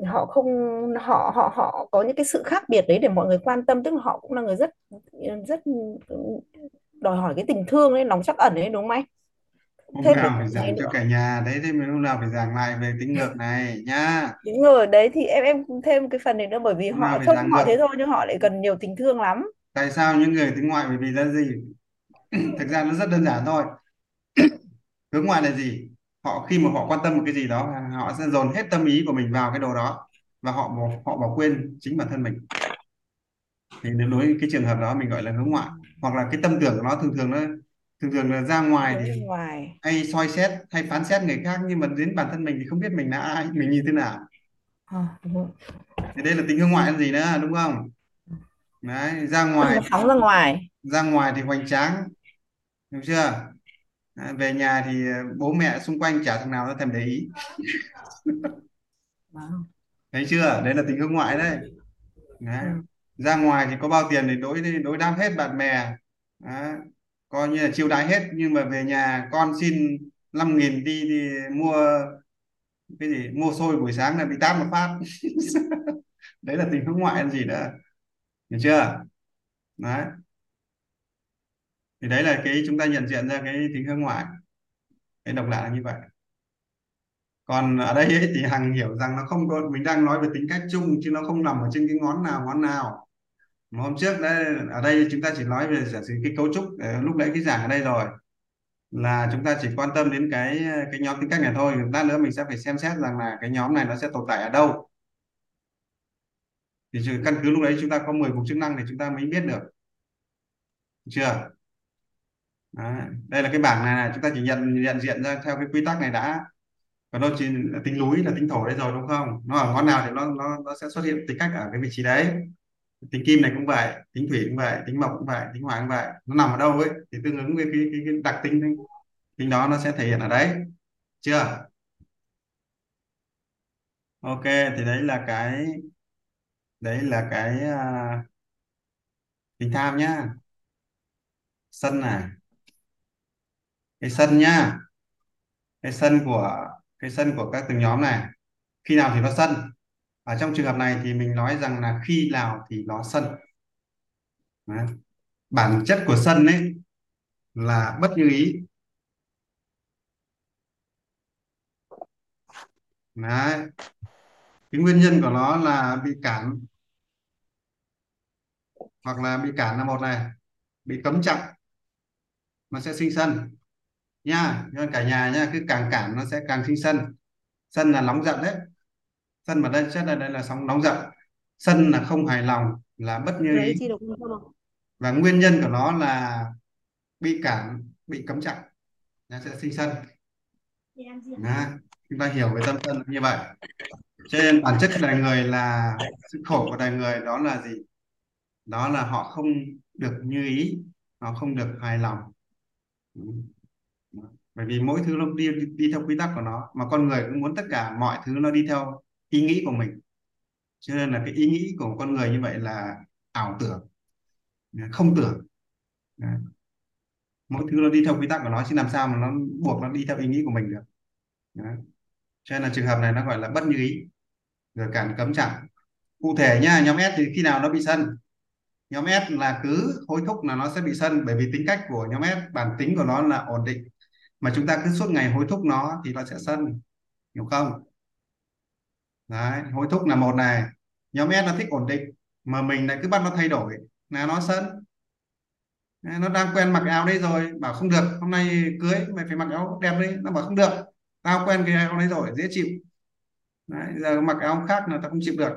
họ không họ họ họ có những cái sự khác biệt đấy để mọi người quan tâm tức là họ cũng là người rất rất đòi hỏi cái tình thương ấy lòng trắc ẩn ấy đúng không anh hôm thêm nào phải cái giảng cho cả nhà. Đấy thế mình hôm nào phải giảng lại về tính ngược này nhá. Đúng rồi đấy thì em em thêm cái phần này nữa bởi vì hôm nào họ phải trông giảng họ ngược thế thôi nhưng họ lại cần nhiều tình thương lắm. Tại sao những người tính ngoại bởi vì là gì? [CLEARS THROAT] Thực ra nó rất đơn giản thôi. [CLEARS THROAT] Hướng ngoại là gì? Họ khi mà họ quan tâm một cái gì đó họ sẽ dồn hết tâm ý của mình vào cái đồ đó và họ bỏ họ bỏ quên chính bản thân mình. Thì nếu đối với cái trường hợp đó mình gọi là hướng ngoại. Hoặc là cái tâm tưởng của nó thường thường nó thường thường là ra ngoài thì ngoài. hay soi xét hay phán xét người khác nhưng mà đến bản thân mình thì không biết mình là ai mình như thế nào. À, đúng rồi. thì đây là tính hướng ngoại là gì nữa đúng không? Đấy ra ngoài phóng ra ngoài. Ra ngoài thì hoành tráng hiểu chưa? Đấy, về nhà thì ờ, bố mẹ xung quanh chả thằng nào nó thèm để ý. Thấy chưa? Đấy là tính hướng ngoại đấy. Đấy. Ừ. ra ngoài thì có bao tiền thì đối đối đáp hết bạn bè. Đấy coi như là chiêu đãi hết nhưng mà về nhà con xin 5.000 đi thì mua cái gì mua xôi buổi sáng là bị tát một phát. [LAUGHS] Đấy là tình hướng ngoại là gì nữa. Hiểu chưa? Đấy. Thì đấy là cái chúng ta nhận diện ra cái tính hướng ngoại. Cái độc lạ là như vậy. Còn ở đây ấy, thì Hằng hiểu rằng nó không có mình đang nói về tính cách chung chứ nó không nằm ở trên cái ngón nào ngón nào mà hôm trước đấy ở đây chúng ta chỉ nói về giả sử cái cấu trúc ờ, lúc nãy cái giảng ở đây rồi là chúng ta chỉ quan tâm đến cái ờ, cái nhóm tính cách này thôi. Lát nữa mình sẽ phải xem xét rằng là cái nhóm này nó sẽ tồn tại ở đâu. Thì căn cứ lúc đấy chúng ta có 10 mục chức năng thì chúng ta mới biết được. Chưa? Đấy. đây là cái bảng này, này chúng ta chỉ nhận nhận diện ra theo cái quy tắc này đã. Còn đâu chỉ tính núi là tính thổ đấy rồi đúng không? Nó ở ngón nào thì nó nó nó sẽ xuất hiện tính cách ở cái vị trí đấy tính kim này cũng vậy tính thủy cũng vậy tính mộc cũng vậy tính hỏa cũng vậy. Nó nằm ở đâu ấy? Thì tương ứng với cái, cái, cái đặc tính tính đó nó sẽ thể hiện ở đấy. Chưa? Ok thì đấy là cái đấy là cái à, uh, tính tham nhá. Sân này. Cái sân nhá. Cái sân của cái sân của các từng nhóm này. Khi nào thì nó sân? Ở trong trường hợp này thì mình nói rằng là khi nào thì nó sân. Đấy. bản chất của sân ấy là bất như ý. Đấy. cái nguyên nhân của nó là bị cản. Hoặc là bị cản là một này, bị cấm chặn nó sẽ sinh sân. Nha cho nên cả nhà nha, cứ càng cản nó sẽ càng sinh sân. Sân là nóng giận đấy sân mà đây chất là đây là sóng nóng giận. Sân là không hài lòng là bất như ý. và nguyên nhân của nó là bị cản bị cấm chặn nó sẽ sinh sân. Đó. chúng ta hiểu về tâm sân như vậy. Cho nên bản chất của đời người là sự khổ của đời người đó là gì? Đó là họ không được như ý họ không được hài lòng. Bởi vì mỗi thứ nó đi đi theo quy tắc của nó mà con người cũng muốn tất cả mọi thứ nó đi theo ý nghĩ của mình. Cho nên là cái ý nghĩ của con người như vậy là ảo tưởng, không tưởng. Đấy. mỗi thứ nó đi theo quy tắc của nó chứ làm sao mà nó buộc nó đi theo ý nghĩ của mình được. Đấy. cho nên là trường hợp này nó gọi là bất như ý, rồi cản cấm chặn. Cụ thể nhá, nhóm S thì khi nào nó bị sân? Nhóm S là cứ hối thúc là nó sẽ bị sân, bởi vì tính cách của nhóm S, bản tính của nó là ổn định. Mà chúng ta cứ suốt ngày hối thúc nó thì nó sẽ sân, hiểu không? Đấy hối thúc là một này. Nhóm S nó thích ổn định mà mình lại cứ bắt nó thay đổi là nó sân nó đang quen mặc áo đấy rồi bảo không được hôm nay cưới mày phải mặc áo đẹp đấy nó bảo không được tao quen cái áo đấy rồi dễ chịu. Đấy, giờ mặc áo khác là tao không chịu được.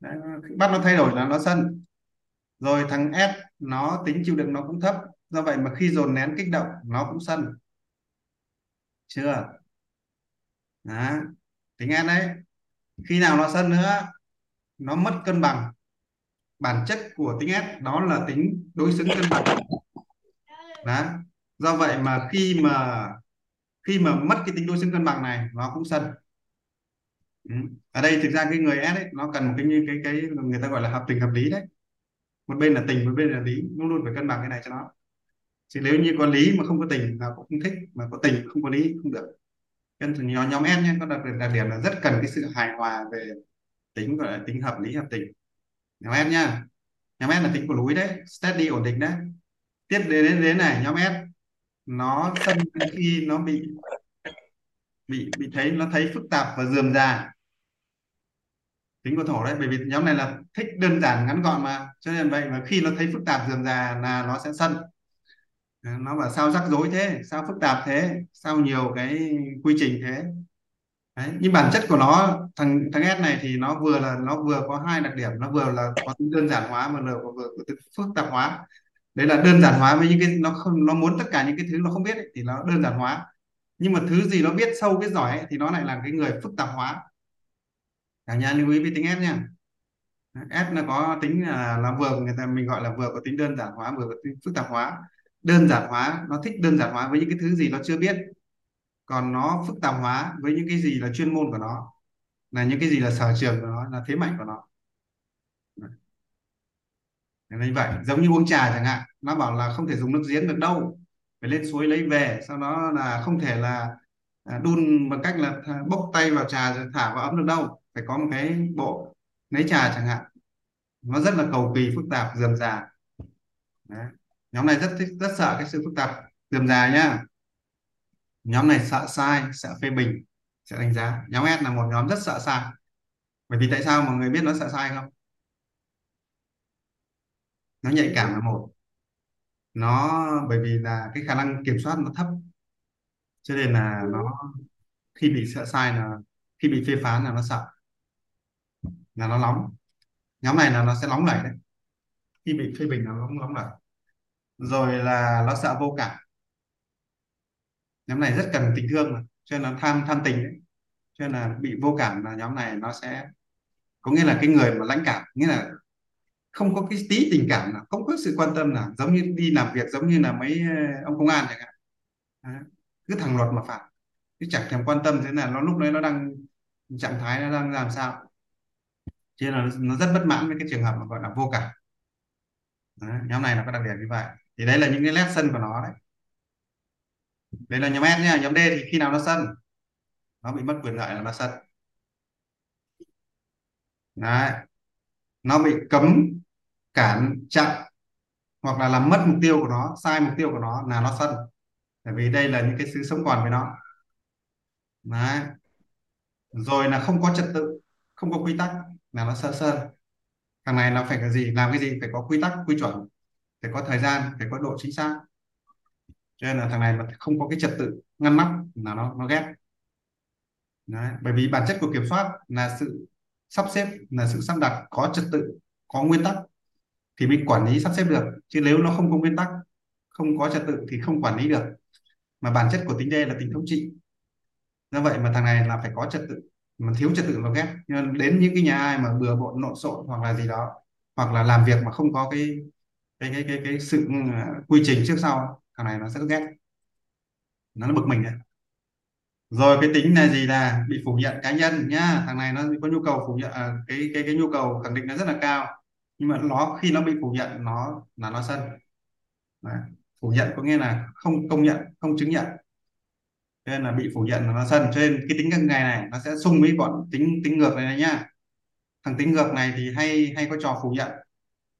Đấy, bắt nó thay đổi là nó sân rồi thằng S nó tính chịu đựng nó cũng thấp. Do vậy mà khi dồn nén kích động nó cũng sân chưa? Đó tính S đấy, khi nào nó sân nữa, nó mất cân bằng. Bản chất của tính S đó là tính đối xứng cân bằng. Đó. Do vậy mà khi mà khi mà mất cái tính đối xứng cân bằng này, nó cũng sân. Ừ. ở đây thực ra cái người S ấy, nó cần một cái như cái cái người ta gọi là hợp tình hợp lý đấy. Một bên là tình, một bên là lý. Luôn luôn phải cân bằng cái này cho nó. Chứ nếu như có lý mà không có tình là cũng không thích. Mà có tình không có lý, không được. Nhân nên nhóm nhóm S nhé có đặc, đặc điểm là rất cần cái sự hài hòa về tính gọi là tính hợp lý hợp tình. Nhóm S nhá nhóm S là tính của núi đấy steady ổn định đấy. Tiếp đến đến, đến này nhóm S nó sân khi nó bị bị bị thấy nó thấy phức tạp và dườm già. Tính của thổ đấy bởi vì nhóm này là thích đơn giản ngắn gọn mà. Cho nên vậy mà khi nó thấy phức tạp dườm già là nó sẽ sân. Ờ, nó bảo sao rắc rối thế? Sao phức tạp thế? Sao nhiều cái quy trình thế? Đấy. nhưng bản chất của nó thằng thằng S này thì nó vừa là nó vừa có hai đặc điểm. Nó vừa là có tính đơn giản hóa mà nó vừa có tính phức tạp hóa. Đấy là đơn giản hóa với những cái nó không nó muốn tất cả những cái thứ nó không biết ấy, thì nó đơn giản hóa. Nhưng mà thứ gì nó biết sâu biết giỏi ấy, thì nó lại là cái người phức tạp hóa. Cả nhà lưu ý với tính S nha. S nó có tính là, là vừa người ta mình gọi là vừa có tính đơn giản hóa vừa có tính phức tạp hóa đơn giản hóa, nó thích đơn giản hóa với những cái thứ gì nó chưa biết, còn nó phức tạp hóa với những cái gì là chuyên môn của nó, là những cái gì là sở trường của nó, là thế mạnh của nó. Như vậy, giống như uống trà chẳng hạn, nó bảo là không thể dùng nước giếng được đâu, phải lên suối lấy về, sau đó là không thể là à, đun bằng cách là bốc tay vào trà rồi thả vào ấm được đâu, phải có một cái bộ lấy trà chẳng hạn. Nó rất là cầu kỳ, phức tạp, dườm già. Đấy nhóm này rất thích, rất sợ cái sự phức tạp. Dườm già nhá. Nhóm này sợ sai, sợ phê bình sẽ đánh giá. Nhóm S là một nhóm rất sợ sai. Bởi vì tại sao mọi người biết nó sợ sai không? Nó nhạy cảm là một. Nó, bởi vì là cái khả năng kiểm soát nó thấp. Cho nên là nó, khi bị sợ sai là, khi bị phê phán là nó sợ. Là nó nóng nhóm này là nó sẽ nóng nảy đấy. Khi bị phê bình là nó nóng nảy rồi là nó sợ vô cảm. Nhóm này rất cần tình thương mà, cho nên nó tham tham tình đấy. Cho nên là bị vô cảm là nhóm này nó sẽ, có nghĩa là cái người mà lãnh cảm, nghĩa là không có cái tí tình cảm nào, không có sự quan tâm nào, giống như đi làm việc, giống như là mấy ờ, ông công an chẳng hạn. Cứ thằng luật mà phạt cứ chẳng thèm quan tâm thế là nó lúc đấy nó đang, trạng thái nó đang làm sao. Cho nên là nó rất bất mãn với cái trường hợp mà gọi là vô cảm. Đấy. nhóm này nó có đặc điểm như vậy thì đấy là những cái lesson của nó đấy. Đây là nhóm S nha nhóm D thì khi nào nó sân? Nó bị mất quyền lợi là nó sân. Đấy. Nó bị cấm cản chặn hoặc là làm mất mục tiêu của nó, sai mục tiêu của nó là nó sân. Tại vì đây là những cái sự sống còn với nó. Đấy. Rồi là không có trật tự, không có quy tắc là nó sơ sơ. Thằng này nó phải cái gì, làm cái gì? Phải có quy tắc, quy chuẩn phải có thời gian, phải có độ chính xác. Cho nên là thằng này mà không có cái trật tự ngăn nắp là nó nó ghét. Đấy. bởi vì bản chất của kiểm soát là sự sắp xếp, là sự sắp đặt có trật tự, có nguyên tắc thì mình quản lý sắp xếp được. Chứ nếu nó không có nguyên tắc, không có trật tự thì không quản lý được. Mà bản chất của tính D là tính thống trị. Do vậy mà thằng này là phải có trật tự, mà thiếu trật tự nó ghét. Nhưng đến những cái nhà ai mà bừa bộn lộn xộn hoặc là gì đó, hoặc là làm việc mà không có cái cái cái cái, cái sự ừ, quy trình trước sau thằng này nó sẽ ghét. Nó, bực mình đấy. Rồi cái tính là gì là bị phủ nhận cá nhân nhá. Thằng này nó có nhu cầu phủ nhận à, cái cái cái nhu cầu khẳng định nó rất là cao. Nhưng mà nó khi nó bị phủ nhận nó là nó sân. Đấy. phủ nhận có nghĩa là không công nhận không chứng nhận. Cho nên là bị phủ nhận là nó sân. Cho nên cái tính ngày này nó sẽ xung với bọn tính tính ngược này, này nhá. Thằng tính ngược này thì hay hay có trò phủ nhận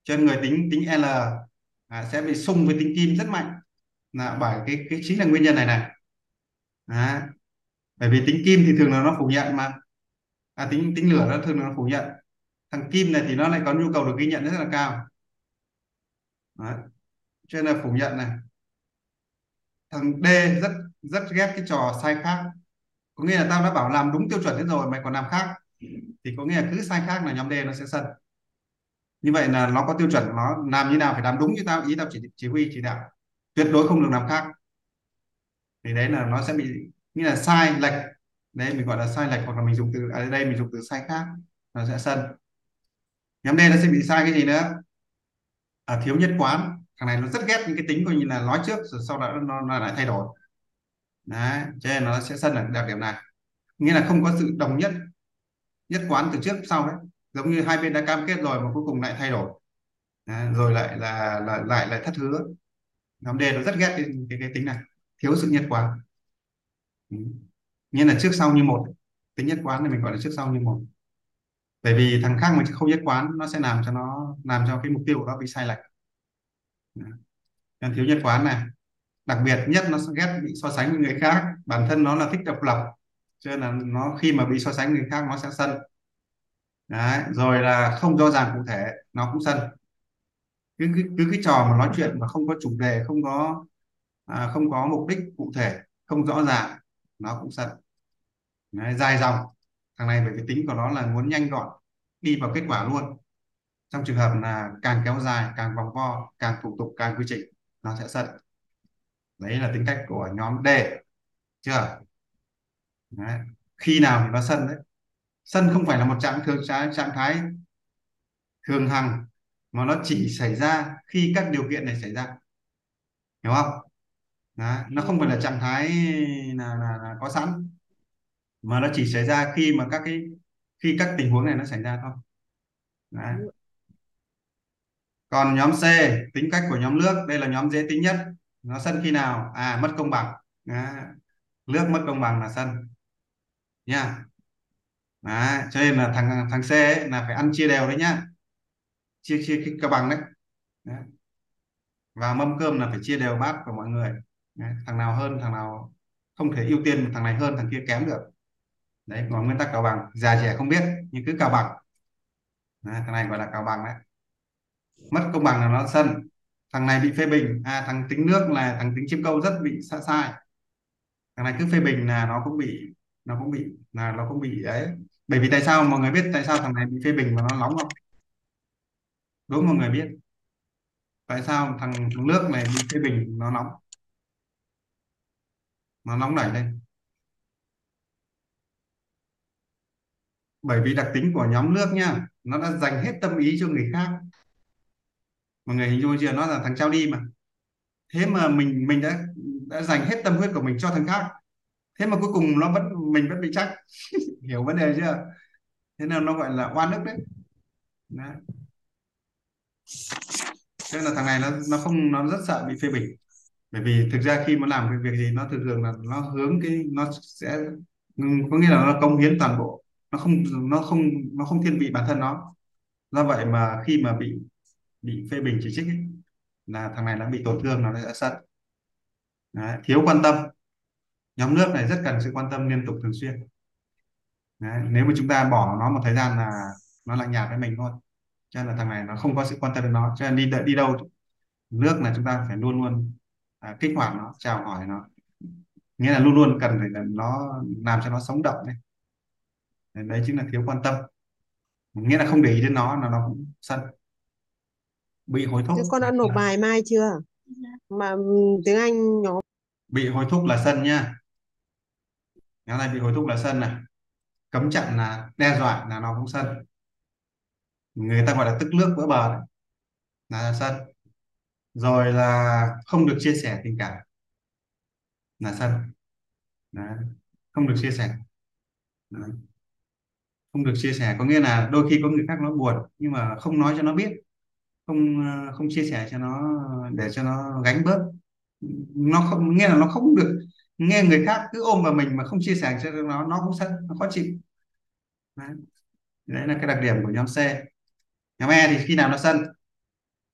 cho nên người tính tính L à, sẽ bị xung với tính kim rất mạnh. Là bởi cái cái chính là nguyên nhân này này. À, bởi vì tính kim thì thường là nó phủ nhận mà. À, tính tính lửa nó thường là nó phủ nhận. Thằng kim này thì nó lại có nhu cầu được ghi nhận rất là cao. Đấy. cho nên là phủ nhận này. Thằng D rất rất ghét cái trò sai khác. Có nghĩa là tao đã bảo làm đúng tiêu chuẩn hết rồi mày còn làm khác. Thì có nghĩa là cứ sai khác là nhóm D nó sẽ sân như vậy là nó có tiêu chuẩn nó làm như nào phải làm đúng như tao ý tao chỉ chỉ huy chỉ đạo. Tuyệt đối không được làm khác. Thì đấy là nó sẽ bị như là sai lệch. Đấy mình gọi là sai lệch hoặc là mình dùng từ ở đây mình dùng từ sai khác nó sẽ sân. Nhóm D nó sẽ bị sai cái gì nữa? À, thiếu nhất quán. Thằng này nó rất ghét những cái tính coi như là nói trước rồi sau đó nó, nó lại thay đổi. Đấy cho nên nó sẽ sân ở đặc điểm này. Nghĩa là không có sự đồng nhất nhất quán từ trước sau đấy giống như hai bên đã cam kết rồi mà cuối cùng lại thay đổi. À, rồi lại là, là lại lại thất hứa. Nhóm D nó rất ghét cái, cái, cái tính này. Thiếu sự nhất quán. Ừ. nghĩa là trước sau như một. Tính nhất quán thì mình gọi là trước sau như một. Bởi vì thằng khác mà không nhất quán nó sẽ làm cho nó làm cho cái mục tiêu của nó bị sai lệch. Nên thiếu nhất quán này đặc biệt nhất nó ghét bị so sánh với người khác. Bản thân nó là thích độc lập cho nên là nó khi mà bị so sánh người khác nó sẽ sân. Đấy. rồi là không rõ ràng cụ thể nó cũng sân. Cứ, cứ, cứ cái trò mà nói chuyện mà không có chủ đề không có à, không có mục đích cụ thể không rõ ràng nó cũng sân. Đấy, dài dòng. Thằng này bởi vì tính của nó là muốn nhanh gọn đi vào kết quả luôn. Trong trường hợp là càng kéo dài càng vòng vo càng thủ tục càng quy trình nó sẽ sân. Đấy là tính cách của nhóm D chưa? Đấy. khi nào thì nó sân đấy? Sân không phải là một trạng thường trạng, trạng thái thường hằng mà nó chỉ xảy ra khi các điều kiện này xảy ra. Hiểu không? Đó. nó không phải là trạng thái là, là, là có sẵn mà nó chỉ xảy ra khi mà các cái khi các tình huống này nó xảy ra thôi. Đấy. còn nhóm C tính cách của nhóm nước đây là nhóm dễ tính nhất. Nó sân khi nào? À mất công bằng. Đấy. nước mất công bằng là sân. Nha đấy. cho nên là thằng thằng C ấy là phải ăn chia đều đấy nhá. Chia chia cái cân bằng đấy. đấy và mâm cơm là phải chia đều bát của mọi người. Đấy. thằng nào hơn thằng nào không thể ưu tiên thằng này hơn thằng kia kém được. Đấy còn nguyên tắc cào bằng. Già trẻ không biết nhưng cứ cào bằng. Đấy, thằng này gọi là cào bằng đấy. Mất công bằng là nó sân. Thằng này bị phê bình. À thằng tính nước là thằng tính chim câu rất bị sai sai. Thằng này cứ phê bình là nó cũng bị nó cũng bị là nó cũng bị ấy bởi vì tại sao mọi người biết tại sao thằng này bị phê bình mà nó nóng không? Đúng mọi người biết. Tại sao thằng nước này bị phê bình nó nóng? Nó nóng đẩy lên. Bởi vì đặc tính của nhóm nước nha nó đã dành hết tâm ý cho người khác. Mọi người hình dung chưa? Nó là thằng trao đi mà. Thế mà mình mình đã đã dành hết tâm huyết của mình cho thằng khác. Thế mà cuối cùng nó vẫn, mình vẫn bị trách. [LAUGHS] hiểu vấn đề chưa? Thế nên nó gọi là oan ức đấy, Đó. thế là thằng này nó nó không nó rất sợ bị phê bình. Bởi vì thực ra khi nó làm cái việc gì nó thường thường là nó hướng cái nó sẽ có nghĩa là nó công hiến toàn bộ. Nó không nó không nó không thiên vị bản thân nó. Do vậy mà khi mà bị bị phê bình chỉ trích ấy, là thằng này nó bị tổn thương nó sẽ sân. Đấy, thiếu quan tâm. Nhóm nước này rất cần sự quan tâm liên tục thường xuyên. Đấy, nếu mà chúng ta bỏ nó một thời gian là nó lạnh nhạt với mình thôi. Cho nên là thằng này nó không có sự quan tâm đến nó. Cho nên đi đi đâu nước là chúng ta phải luôn luôn à, kích hoạt nó chào hỏi nó. Nghĩa là luôn luôn cần phải là nó làm cho nó sống động này đấy chính là thiếu quan tâm. Nghĩa là không để ý đến nó là nó cũng sân. Bị hối thúc Thế con đã nộp bài mai chưa? Mà ừm, tiếng Anh nhóm bị hối thúc là sân nhá. Nhóm này bị hối thúc là sân này cấm chặn là đe dọa là nó cũng sân. Người ta gọi là tức nước vỡ bờ đấy, là sân. Rồi là không được chia sẻ tình cảm, là sân. Đấy. không được chia sẻ. Đấy. không được chia sẻ, có nghĩa là đôi khi có người khác nó buồn, nhưng mà không nói cho nó biết, không ờ, không chia sẻ cho nó, để cho nó gánh bớt. Nó không nghe là nó không được, nghe người khác cứ ôm vào mình mà không chia sẻ cho nó nó cũng sân, nó khó chịu đấy. đấy là cái đặc điểm của nhóm C. Nhóm E thì khi nào nó sân?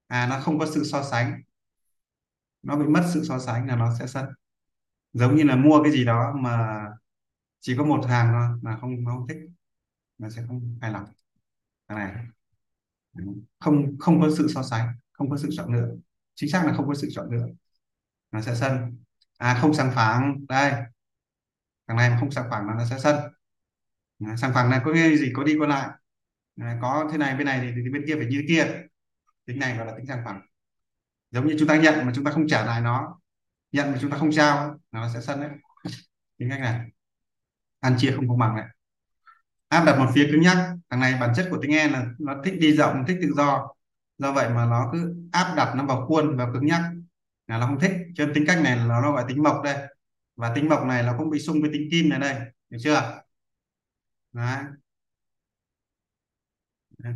À nó không có sự so sánh. Nó bị mất sự so sánh là nó sẽ sân. Giống như là mua cái gì đó mà chỉ có một hàng thôi mà không nó không thích, nó sẽ không hài lòng. Cái này. Không không có sự so sánh, không có sự chọn lựa. Chính xác là không có sự chọn lựa. Nó sẽ sân. À không sàng phẳng. Đây. Thằng này mà không sàng phẳng nó sẽ sân à, sàng phẳng này có nghĩa gì? Có đi có lại. À, có thế này bên này thì, thì bên kia phải như kia. Tính này gọi là tính sàng phẳng. Giống như chúng ta nhận mà chúng ta không trả lại nó nhận mà chúng ta không trao là nó sẽ sân đấy. Tính cách này. Ăn chia không công bằng này áp đặt một phía cứng nhắc. Thằng này bản chất của tính E là nó thích đi rộng thích tự do. Do vậy mà nó cứ áp đặt nó vào khuôn vào cứng nhắc. Là nó không thích. Cho nên tính cách này là nó gọi tính mộc đây. Và tính mộc này nó cũng bị xung với tính kim này đây. Được chưa? Đấy.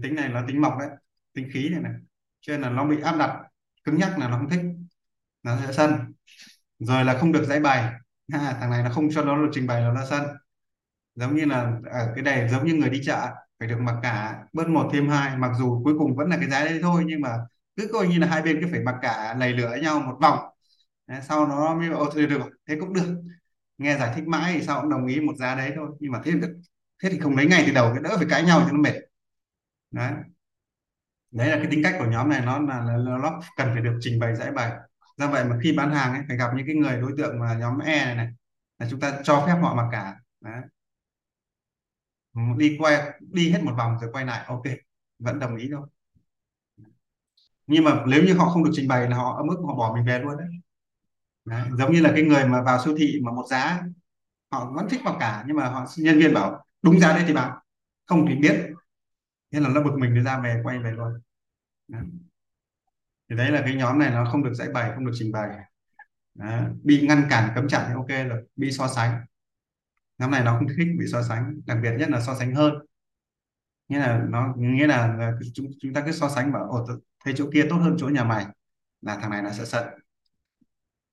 tính này là tính mộc đấy tính khí này này. Cho nên là nó bị áp đặt cứng nhắc là nó không thích nó sẽ sân. Rồi là không được giải bài, ha, thằng này nó không cho nó được trình bày nó ra sân. Giống như là ở cái này giống như người đi chợ phải được mặc cả bớt một thêm hai. Mặc dù cuối cùng vẫn là cái giá đấy thôi nhưng mà cứ coi như là hai bên cứ phải mặc cả lầy lửa với nhau một vòng. Đấy, sau nó mới ô thôi được thế cũng được. Nghe giải thích mãi thì sao cũng đồng ý một giá đấy thôi. Nhưng mà thế thế thì không lấy ngay từ đầu cái đỡ phải cãi nhau cho nó mệt. Đấy. Đấy là cái tính cách của nhóm này nó là, nó cần phải được trình bày giải bày. Do vậy mà khi bán hàng ấy phải gặp những cái người đối tượng mà nhóm E này này là chúng ta cho phép họ mặc cả. Đấy. đi quay đi hết một vòng rồi quay lại ok vẫn đồng ý thôi. Nhưng mà nếu như họ không được trình bày là họ ở mức họ bỏ mình về luôn đấy. đấy giống như là cái người mà vào siêu thị mà một giá họ vẫn thích mặc cả nhưng mà họ nhân viên bảo đúng giá đấy thì bảo không thì biết. Thế là nó bực mình nó ra về quay về luôn. Thì đấy là cái nhóm này nó không được giải bày không được trình bày. Đó. bị ngăn cản cấm chặn thì ok rồi bị so sánh. Nhóm này nó không thích bị so sánh đặc biệt nhất là so sánh hơn. Nghĩa là nó nghĩa là, chúng chúng ta cứ so sánh bảo ồ thấy chỗ kia tốt hơn chỗ nhà mày. Là thằng này nó sẽ sợ.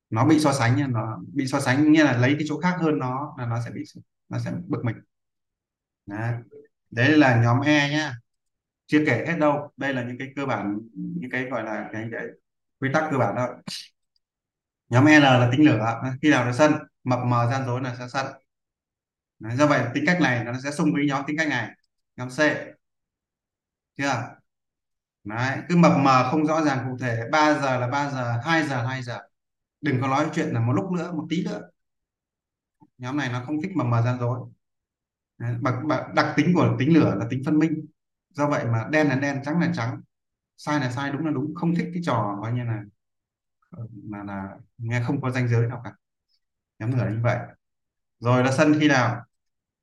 Nó bị so sánh nó bị so sánh nghĩa là lấy cái chỗ khác hơn nó là nó sẽ bị nó sẽ bực mình đấy, đấy là nhóm E nhá. Chưa kể hết đâu. Đây là những cái cơ bản những cái gọi là cái, cái quy tắc cơ bản thôi. Nhóm L là tính lửa. Khi nào nó sân mập mờ gian dối là sẽ sân. Đấy, do vậy tính cách này nó sẽ xung với nhóm tính cách này. Nhóm C. Chưa? Đấy, cứ mập mờ không rõ ràng cụ thể. 3 giờ là 3 giờ 2 giờ 2 giờ. Đừng có nói chuyện là một lúc nữa một tí nữa. Nhóm này nó không thích mập mờ gian dối đặc tính của tính lửa là tính phân minh. Do vậy mà đen là đen trắng là trắng sai là sai đúng là đúng không thích cái trò coi như là ờ, mà là nghe không có danh giới nào cả. Nhóm lửa như vậy. Rồi là sân khi nào?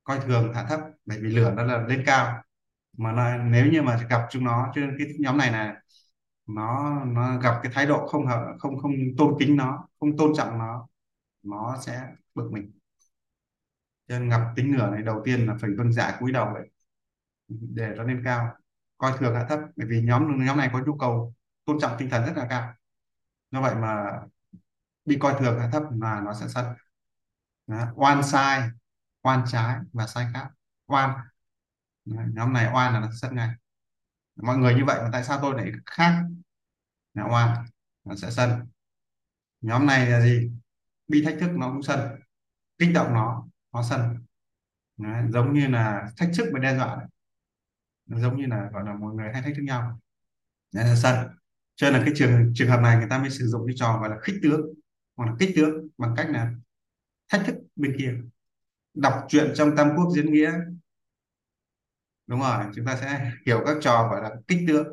Coi thường hạ thấp bởi vì lửa nó là lên cao. Mà nó, nếu như mà gặp chúng nó cho nên cái nhóm này là nó nó gặp cái thái độ không hợp không không tôn kính nó không tôn trọng nó nó sẽ bực mình cho nên gặp tính nửa này đầu tiên là phải vâng dạ cúi đầu vậy để nó lên cao. Coi thường hạ thấp, bởi vì nhóm nhóm này có nhu cầu tôn trọng tinh thần rất là cao. Do vậy mà bị coi thường hạ thấp là nó sẽ sân Đó. oan sai, oan trái và sai khác. Oan. Đó. nhóm này oan là nó sân ngay. Mọi người như vậy mà tại sao tôi lại khác? Là oan, nó sẽ sân nhóm này là gì? Bị thách thức nó cũng sân kích động nó nó sân Đấy, giống như là thách thức và đe dọa. Nó giống như là gọi là mọi người hay thách thức nhau. Đấy là sân. Cho nên là cái trường trường hợp này người ta mới sử dụng cái trò gọi là khích tướng hoặc là kích tướng bằng cách là thách thức bên kia. Đọc truyện trong Tam Quốc diễn nghĩa. Đúng rồi chúng ta sẽ hiểu các trò gọi là kích tướng.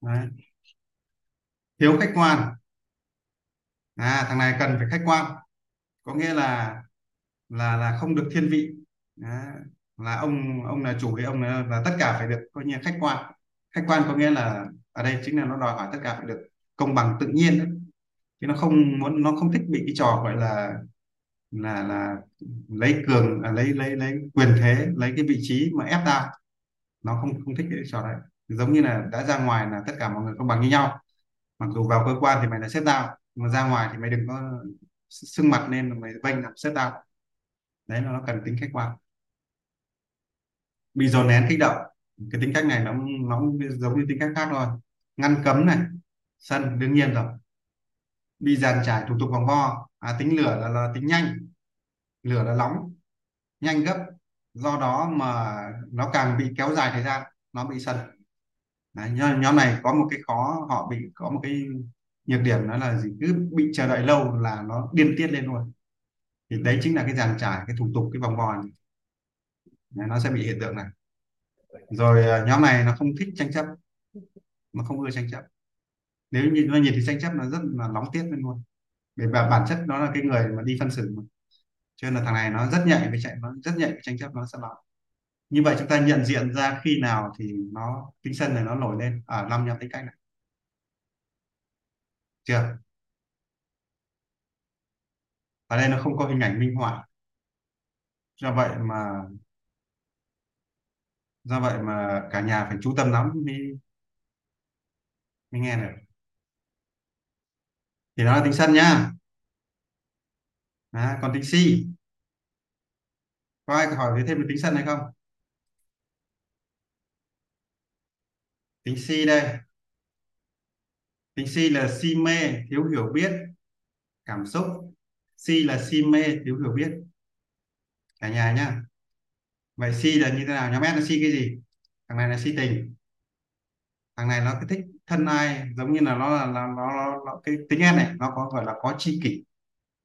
Đấy. thiếu khách quan. À thằng này cần phải khách quan. Có nghĩa là là là không được thiên vị. Đó. là ông ông là chủ thì ông là, là tất cả phải được coi như khách quan. Khách quan có nghĩa là ở đây chính là nó đòi hỏi tất cả phải được công bằng tự nhiên. Đó. chứ nó không muốn nó không thích bị cái trò gọi là là là lấy cường à, lấy lấy lấy quyền thế lấy cái vị trí mà ép ta. Nó không không thích cái trò đấy. Giống như là đã ra ngoài là tất cả mọi người công bằng như nhau. Mặc dù vào cơ quan thì mày là xếp tao mà ra ngoài thì mày đừng có sưng mặt lên mày vênh làm xếp tao đấy nó cần tính khách quan. Bị dồn nén kích động cái tính cách này nó nó giống như tính cách khác thôi. Ngăn cấm này sân đương nhiên rồi. Bị dàn trải thủ tục vòng vo à, tính lửa là, là tính nhanh. Lửa là nóng nhanh gấp. Do đó mà nó càng bị kéo dài thời gian nó bị sân Đấy, nhóm này có một cái khó họ bị có một cái nhược điểm đó là gì? Cứ bị chờ đợi lâu là nó điên tiết lên luôn thì đấy chính là cái dàn trải cái thủ tục cái vòng vo này. Đấy, nó sẽ bị hiện tượng này. Rồi à, nhóm này nó không thích tranh chấp nó không ưa tranh chấp. Nếu như nó nhìn thì tranh chấp nó rất là nóng tiết lên luôn. Bởi vì bản chất nó là cái người mà đi phân xử mà. Cho nên là thằng này nó rất nhạy với chạy nó rất nhạy với tranh chấp nó sẽ nóng như vậy chúng ta nhận diện ra khi nào thì nó tính sân này nó nổi lên. Ở năm nhóm tính cách này. Chưa? Ở đây nó không có hình ảnh minh họa. Do vậy mà do vậy mà cả nhà phải chú tâm lắm mới mới nghe được. Thì đó là tính sân nhá. À, còn tính si. Có ai hỏi về thêm về tính sân hay không? Tính si đây. Tính si là si mê thiếu hiểu biết cảm xúc si là si mê thiếu hiểu biết. Cả nhà nhá. Vậy si là như thế nào? Nhóm S là si cái gì? Thằng này là si tình. Thằng này nó cái thích thân ai giống như là nó là, nó, nó, nó, nó cái tính S này nó có gọi là có tri kỷ.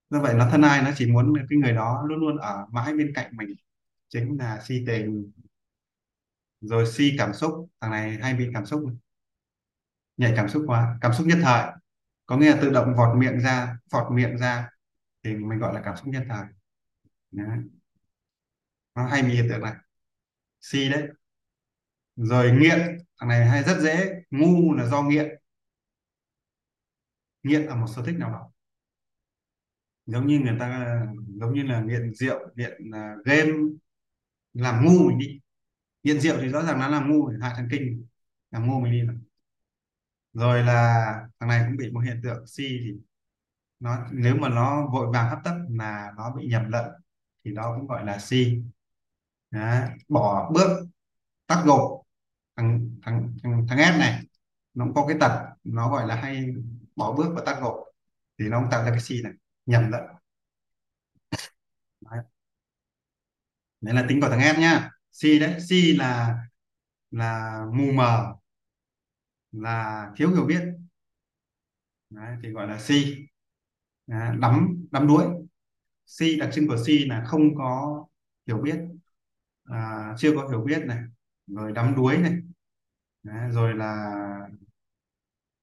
Do vậy nó thân ai nó chỉ muốn cái người đó luôn luôn ở mãi bên cạnh mình. Chính là si tình. Rồi si cảm xúc. Thằng này hay bị cảm xúc nhảy cảm xúc quá. Cảm xúc nhất thời. Có nghĩa là tự động vọt miệng ra vọt miệng ra thì mình gọi là cảm xúc nhất thời. Đấy. nó hay bị hiện tượng này. Si đấy. Rồi nghiện thằng này hay rất dễ ngu là do nghiện. Nghiện là một sở thích nào đó. Giống như người ta giống như là nghiện rượu nghiện uh, game làm ngu mình đi. Nghiện rượu thì rõ ràng nó làm ngu hại thần kinh làm ngu mình đi rồi. Rồi là thằng này cũng bị một hiện tượng si thì nó nếu mà nó vội vàng hấp tấp là nó bị nhầm lẫn thì đó cũng gọi là si Đó. bỏ bước tắt gục thằng thằng thằng, thằng S này nó cũng có cái tật nó gọi là hay bỏ bước và tắt gục thì nó cũng tạo ra cái si này nhầm lẫn đấy. đấy là tính của thằng S nhá si đấy si là là mù mờ là thiếu hiểu biết đấy, thì gọi là si À, đắm đắm đuối. Si đặc trưng của si là không có hiểu biết. À, chưa có hiểu biết này rồi đắm đuối này. Đấy, rồi là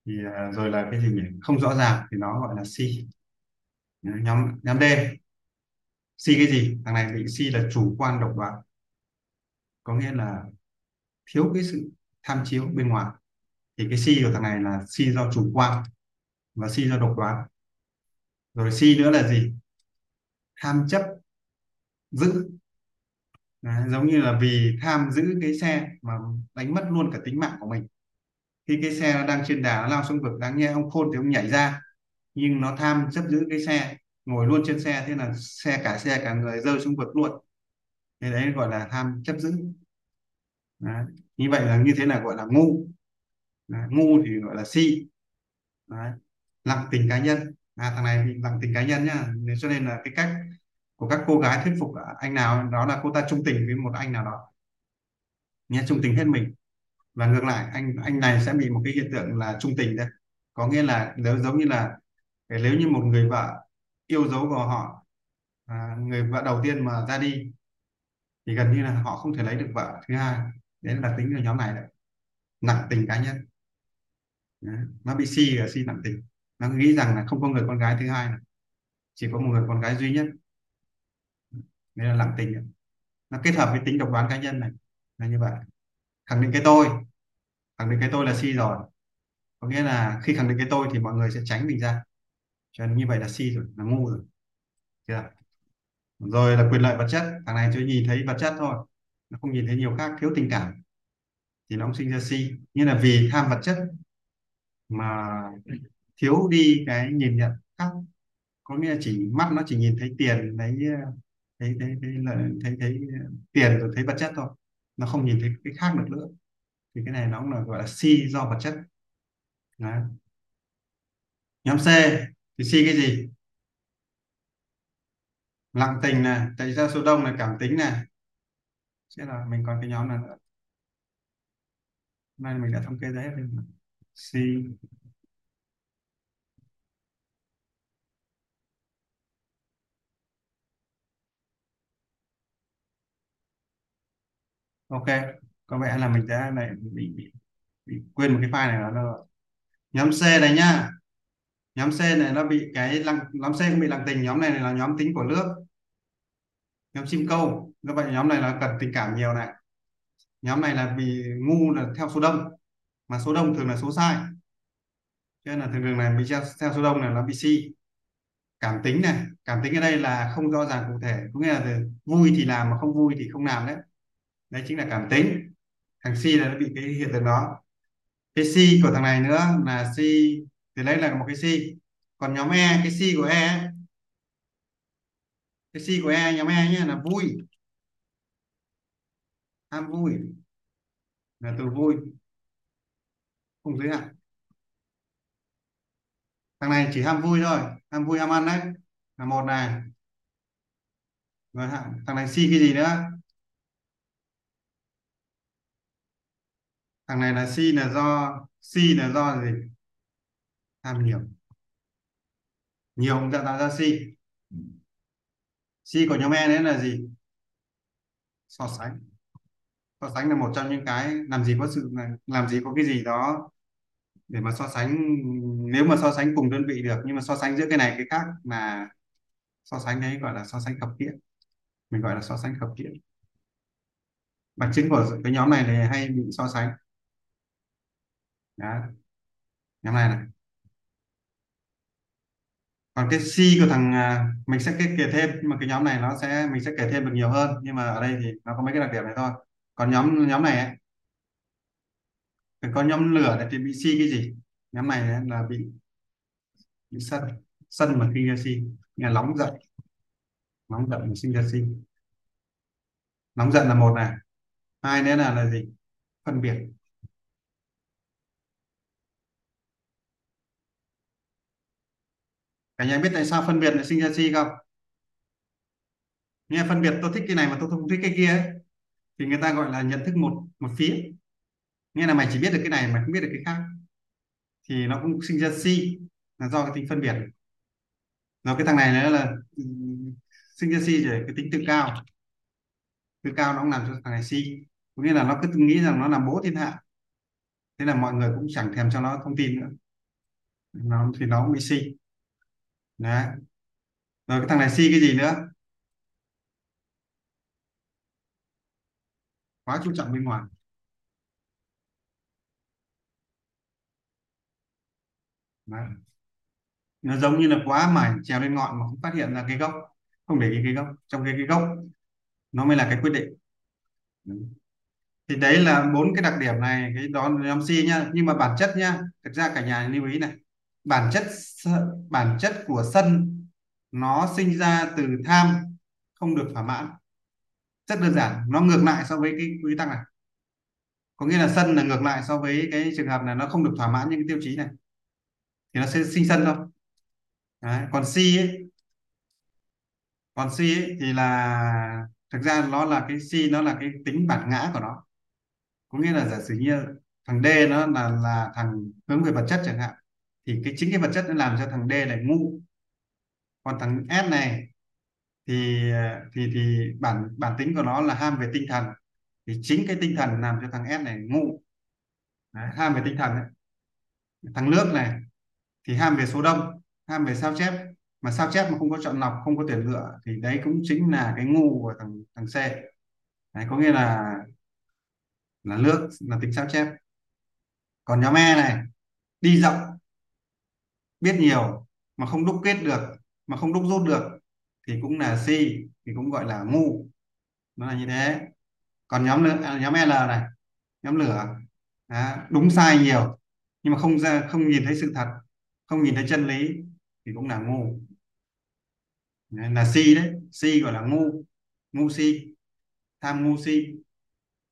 thì à, rồi là cái gì nhỉ? Không rõ ràng thì nó gọi là si nhóm nhóm D. Si cái gì? Thằng này bị si là chủ quan độc đoán. Có nghĩa là thiếu cái sự tham chiếu bên ngoài. Thì cái si của thằng này là si do chủ quan và si do độc đoán rồi si nữa là gì tham chấp giữ Đấy, giống như là vì tham giữ cái xe mà đánh mất luôn cả tính mạng của mình khi cái xe nó đang trên đà nó lao xuống vực đáng nhẽ ông khôn thì ông nhảy ra nhưng nó tham chấp giữ cái xe ngồi luôn trên xe thế là xe cả xe cả người rơi xuống vực luôn thế đấy gọi là tham chấp giữ đấy. như vậy là như thế là gọi là ngu đấy. ngu thì gọi là si đấy. lặng tình cá nhân à thằng này bị lặng tình cá nhân nhá. Nên cho nên là cái cách của các cô gái thuyết phục anh nào đó là cô ta trung tình với một anh nào đó. Nhé trung tình hết mình. Và ngược lại anh anh này sẽ bị một cái hiện tượng là trung tình đấy. Có nghĩa là nếu giống như là nếu như một người vợ yêu dấu của họ à, người vợ đầu tiên mà ra đi thì gần như là họ không thể lấy được vợ. Thứ hai đấy là tính của nhóm này đấy. Nặng tình cá nhân. Đấy. nó bị si ở si nặng tình nó nghĩ rằng là không có người con gái thứ hai này. chỉ có một người con gái duy nhất. Nên là lặng tình nó kết hợp với tính độc đoán cá nhân này, là như vậy. Khẳng định cái tôi. Khẳng định cái tôi là si rồi. Có nghĩa là khi khẳng định cái tôi thì mọi người sẽ tránh mình ra. Cho nên như vậy là si rồi, là ngu rồi. Chưa rồi là quyền lợi vật chất. Thằng này chỉ nhìn thấy vật chất thôi. Nó không nhìn thấy nhiều khác, thiếu tình cảm. Thì nó cũng sinh ra si. Như là vì tham vật chất mà thiếu đi cái nhìn nhận khác. Có nghĩa là chỉ mắt nó chỉ nhìn thấy tiền, thấy ờ, thấy thấy thấy là, thấy thấy ờ, tiền rồi thấy vật chất thôi. Nó không nhìn thấy cái khác được nữa. Thì cái này nó cũng là, gọi là si do vật chất. Đấy. nhóm C, thì si cái gì? Lặng tình này tại ra số đông là cảm tính này sẽ là mình còn cái nhóm nào nữa? Nay mình đã thống kê ra hết rồi si. Ok có vẻ là mình đã này bị, bị, bị quên một cái file này nó rồi nhóm C này nhá. Nhóm C này nó bị cái lăng nhóm C cũng bị lăng tình nhóm này là nhóm tính của nước. Nhóm chim câu như vậy nhóm này là cần tình cảm nhiều này. Nhóm này là vì ngu là theo số đông mà số đông thường là số sai. Cho nên là thường thường này bị theo, theo số đông này nó bị si. Cảm tính này cảm tính ở đây là không rõ ràng cụ thể có nghĩa là vui thì làm mà không vui thì không làm đấy đấy chính là cảm tính. Thằng si là nó bị cái hiện tượng đó. Cái si của thằng này nữa là si thì đấy là một cái si còn nhóm e cái si của e cái si của e nhóm e nhé, là vui. Ham vui. Là từ vui. Không giới hạn. Thằng này chỉ ham vui thôi. Ham vui, ham ăn đấy. Là một này. Rồi thằng này si cái gì nữa? Thằng này là si là do si là do gì? Tham nhiều. Nhiều cũng tạo ra si si của nhóm E đấy là gì? So sánh. So sánh là một trong những cái làm gì có sự, làm gì có cái gì đó để mà so sánh. Nếu mà so sánh cùng đơn vị được, nhưng mà so sánh giữa cái này cái khác là so sánh đấy gọi là so sánh khập kiện mình gọi là so sánh khập kiện bằng chứng của cái nhóm này thì hay bị so sánh đó. Nhóm này này còn cái C của thằng à, mình sẽ kể thêm nhưng mà cái nhóm này nó sẽ mình sẽ kể thêm được nhiều hơn nhưng mà ở đây thì nó có mấy cái đặc điểm này thôi. Còn nhóm nhóm này ấy, có nhóm lửa này thì bị C cái gì? Nhóm này ấy là bị bị sân sân mà sinh ra C là nóng giận. Nóng giận mà sinh ra C. Nóng giận là một này. Hai nữa là là gì? Phân biệt. Cả nhà biết tại sao phân biệt lại sinh ra chi không? Nghe phân biệt tôi thích cái này mà tôi không thích cái kia ấy. thì người ta gọi là nhận thức một một phía. Nghe là mày chỉ biết được cái này mà không biết được cái khác. Thì nó cũng sinh ra si là do cái tính phân biệt. Rồi cái thằng này nữa là ừ, sinh ra si rồi cái tính tự cao. Tự cao nó cũng làm cho thằng này si có nghĩa là nó cứ nghĩ rằng nó làm bố thiên hạ. Thế là mọi người cũng chẳng thèm cho nó thông tin nữa. Nó, thì nó cũng bị si đấy rồi, cái thằng này si cái gì nữa? Quá chú trọng bên ngoài. Đấy. nó giống như là quá mải trèo lên ngọn mà không phát hiện ra cái gốc. Không để ý cái gốc, trong cái cái gốc. Nó mới là cái quyết định. Thì đấy là bốn cái đặc điểm này, cái đó là nhóm C nhá. Nhưng mà bản chất nhá, thực ra cả nhà lưu ý này bản chất bản chất của sân nó sinh ra từ tham không được thỏa mãn. Rất đơn giản nó ngược lại so với cái quy tắc này. Có nghĩa là sân là ngược lại so với cái trường hợp là nó không được thỏa mãn những cái tiêu chí này. Thì nó sẽ sinh sân thôi. Đấy. còn si ấy còn si ấy, thì là thực ra nó là cái si nó là cái tính bản ngã của nó. Có nghĩa là giả sử như thằng D nó là là thằng hướng về vật chất chẳng hạn thì cái chính cái vật chất nó làm cho thằng D này ngu. Còn thằng S này thì à, thì thì bản bản tính của nó là ham về tinh thần. Thì chính cái tinh thần làm cho thằng S này ngu. Đấy, ham về tinh thần ấy. thằng nước này thì ham về số đông ham về sao chép. Mà sao chép mà không có chọn lọc không có tuyển lựa thì đấy cũng chính là cái ngu của thằng thằng C. Đấy, có nghĩa là là nước là tính sao chép. Còn nhóm E này đi rộng biết nhiều mà không đúc kết được mà không đúc rút được thì cũng là si thì cũng gọi là ngu. Nó là như thế. Còn nhóm à, nhóm L này nhóm lửa đó, đúng sai nhiều nhưng mà không ra không nhìn thấy sự thật không nhìn thấy chân lý thì cũng là ngu. Là si đấy si gọi là ngu ngu si tham ngu si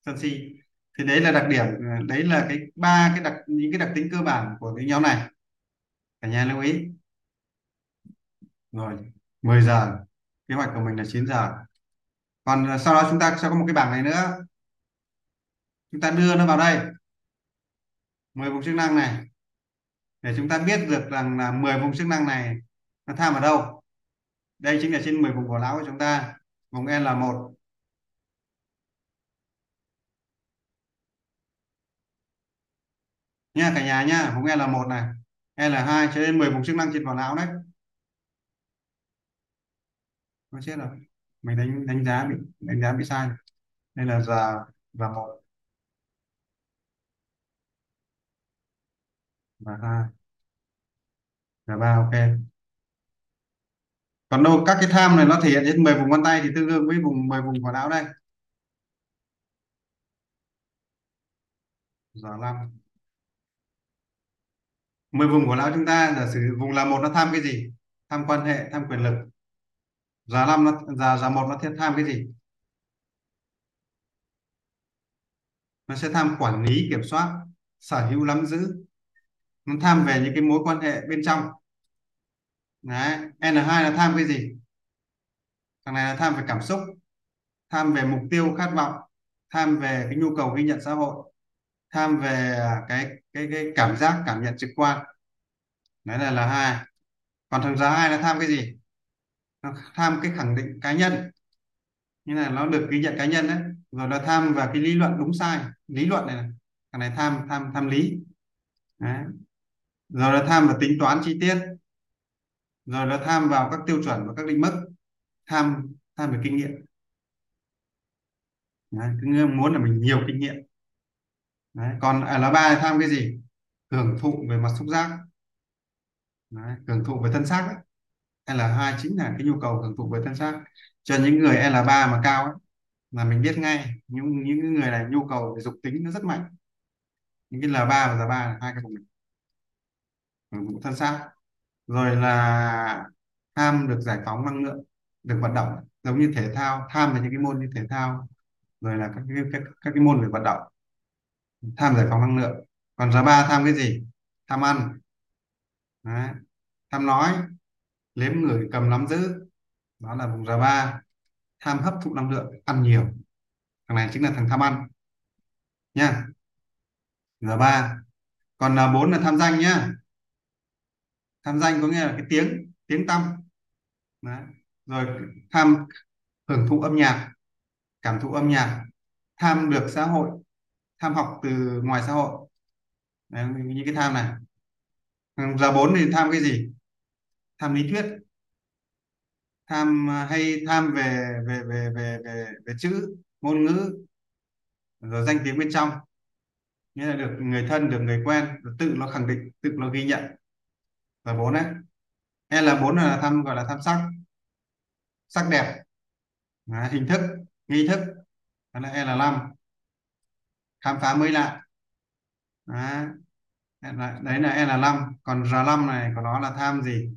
sân si. Thì đấy là đặc điểm à, đấy là cái ba cái đặc những cái đặc tính cơ bản của cái nhóm này cả nhà lưu ý. Rồi 10 giờ. Kế hoạch của mình là 9 giờ. Còn ờ, sau đó chúng ta sẽ có một cái bảng này nữa. Chúng ta đưa nó vào đây. 10 vùng chức năng này. Để chúng ta biết được rằng là 10 vùng chức năng này nó tham ở đâu. Đây chính là trên 10 vùng cổ lão của chúng ta. Vùng L1 nha, cả nhà nha. Vùng L1 này hay là hai cho nên 10 vùng chức năng trên vỏ não đấy. Nó chết rồi. Mình đánh đánh giá bị, đánh giá bị sai. Đây là giờ và một. Và hai. Và ba, ok. Còn đâu, các cái tham này nó thể hiện đến 10 vùng ngón tay thì tương đương với vùng 10 vùng vỏ não đây. Giờ 5 mười vùng của não chúng ta giả sử vùng là một nó tham cái gì? Tham quan hệ, tham quyền lực. Giá năm nó, giá giá một nó thiết tham cái gì? Nó sẽ tham quản lý, kiểm soát, sở hữu, nắm giữ. Nó tham về những cái mối quan hệ bên trong. Đấy. N2 là tham cái gì? Thằng này là tham về cảm xúc, tham về mục tiêu khát vọng, tham về cái nhu cầu ghi nhận xã hội, tham về cái cái cái cảm giác cảm nhận trực quan. Đấy là là hai. Còn thằng giá hai là tham cái gì? Nó tham cái khẳng định cá nhân. Như là nó được ghi nhận cá nhân đấy. Rồi nó tham vào cái lý luận đúng sai. Lý luận này, này. thằng này tham tham tham lý. Đấy. rồi nó tham vào tính toán chi tiết. Rồi nó tham vào các tiêu chuẩn và các định mức. Tham tham về kinh nghiệm. Đấy. cứ muốn là mình nhiều kinh nghiệm đấy. còn ở là ba tham cái gì? Hưởng thụ về mặt xúc giác. Đấy. hưởng thụ về thân xác đấy. L2 chính là cái nhu cầu hưởng thụ về thân xác. Cho những người L3 mà cao ấy, là mình biết ngay những những người này nhu cầu về dục tính nó rất mạnh. Những cái L3 và L3 là hai cái vùng này. Hưởng thụ thân xác. Rồi là tham được giải phóng năng lượng được vận động. Giống như thể thao tham về những cái môn như thể thao rồi là các cái, các, các cái môn về vận động tham giải phóng năng lượng. Còn giá ba tham cái gì? Tham ăn. Đấy. tham nói. Nếm người cầm nắm giữ. Đó là vùng giá ba. Tham hấp thụ năng lượng, ăn nhiều. Thằng này chính là thằng tham ăn. Nha. Giá ba. Còn là bốn là tham danh nhá. Tham danh có nghĩa là cái tiếng tiếng tâm Đấy. rồi tham hưởng thụ âm nhạc, cảm thụ âm nhạc. Tham được xã hội tham học từ ngoài xã hội. Đấy, như cái tham này. Giờ 4 thì tham cái gì? Tham lý thuyết. Tham à, hay tham về về về về về, về chữ ngôn ngữ rồi danh tiếng bên trong. Nghĩa là được người thân được người quen rồi tự nó khẳng định tự nó ghi nhận. Là bốn đấy L4 là tham gọi là tham sắc. Sắc đẹp. À, hình thức nghi thức. Đó là L5 khám phá mới lạ. Đấy. đấy là L5 còn R5 này của nó là tham gì?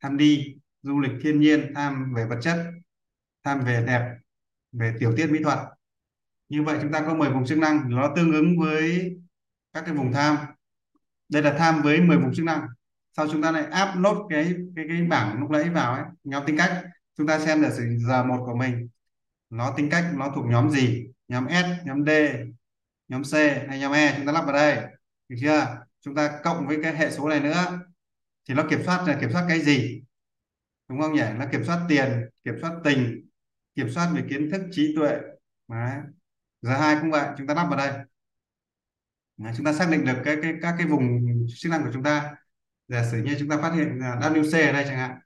Tham đi, du lịch thiên nhiên, tham về vật chất, tham về đẹp, về tiểu tiết mỹ thuật. Như vậy chúng ta có 10 vùng chức năng, nó tương ứng với các cái vùng tham. Đây là tham với 10 vùng chức năng. Sau chúng ta lại áp nốt cái cái cái bảng lúc nãy vào ấy, nhóm tính cách. Chúng ta xem là giờ một của mình. Nó tính cách, nó thuộc nhóm gì? Nhóm S, nhóm D nhóm C hay nhóm E chúng ta lắp vào đây. Được chưa? Chúng ta cộng với cái hệ số này nữa. Thì nó kiểm soát là kiểm soát cái gì? Đúng không nhỉ? Nó kiểm soát tiền kiểm soát tình kiểm soát về kiến thức trí tuệ. Đấy. giờ hai cũng vậy chúng ta lắp vào đây. Đấy, chúng ta xác định được cái cái các cái vùng chức năng của chúng ta. Giả sử như chúng ta phát hiện là WC ở đây chẳng hạn.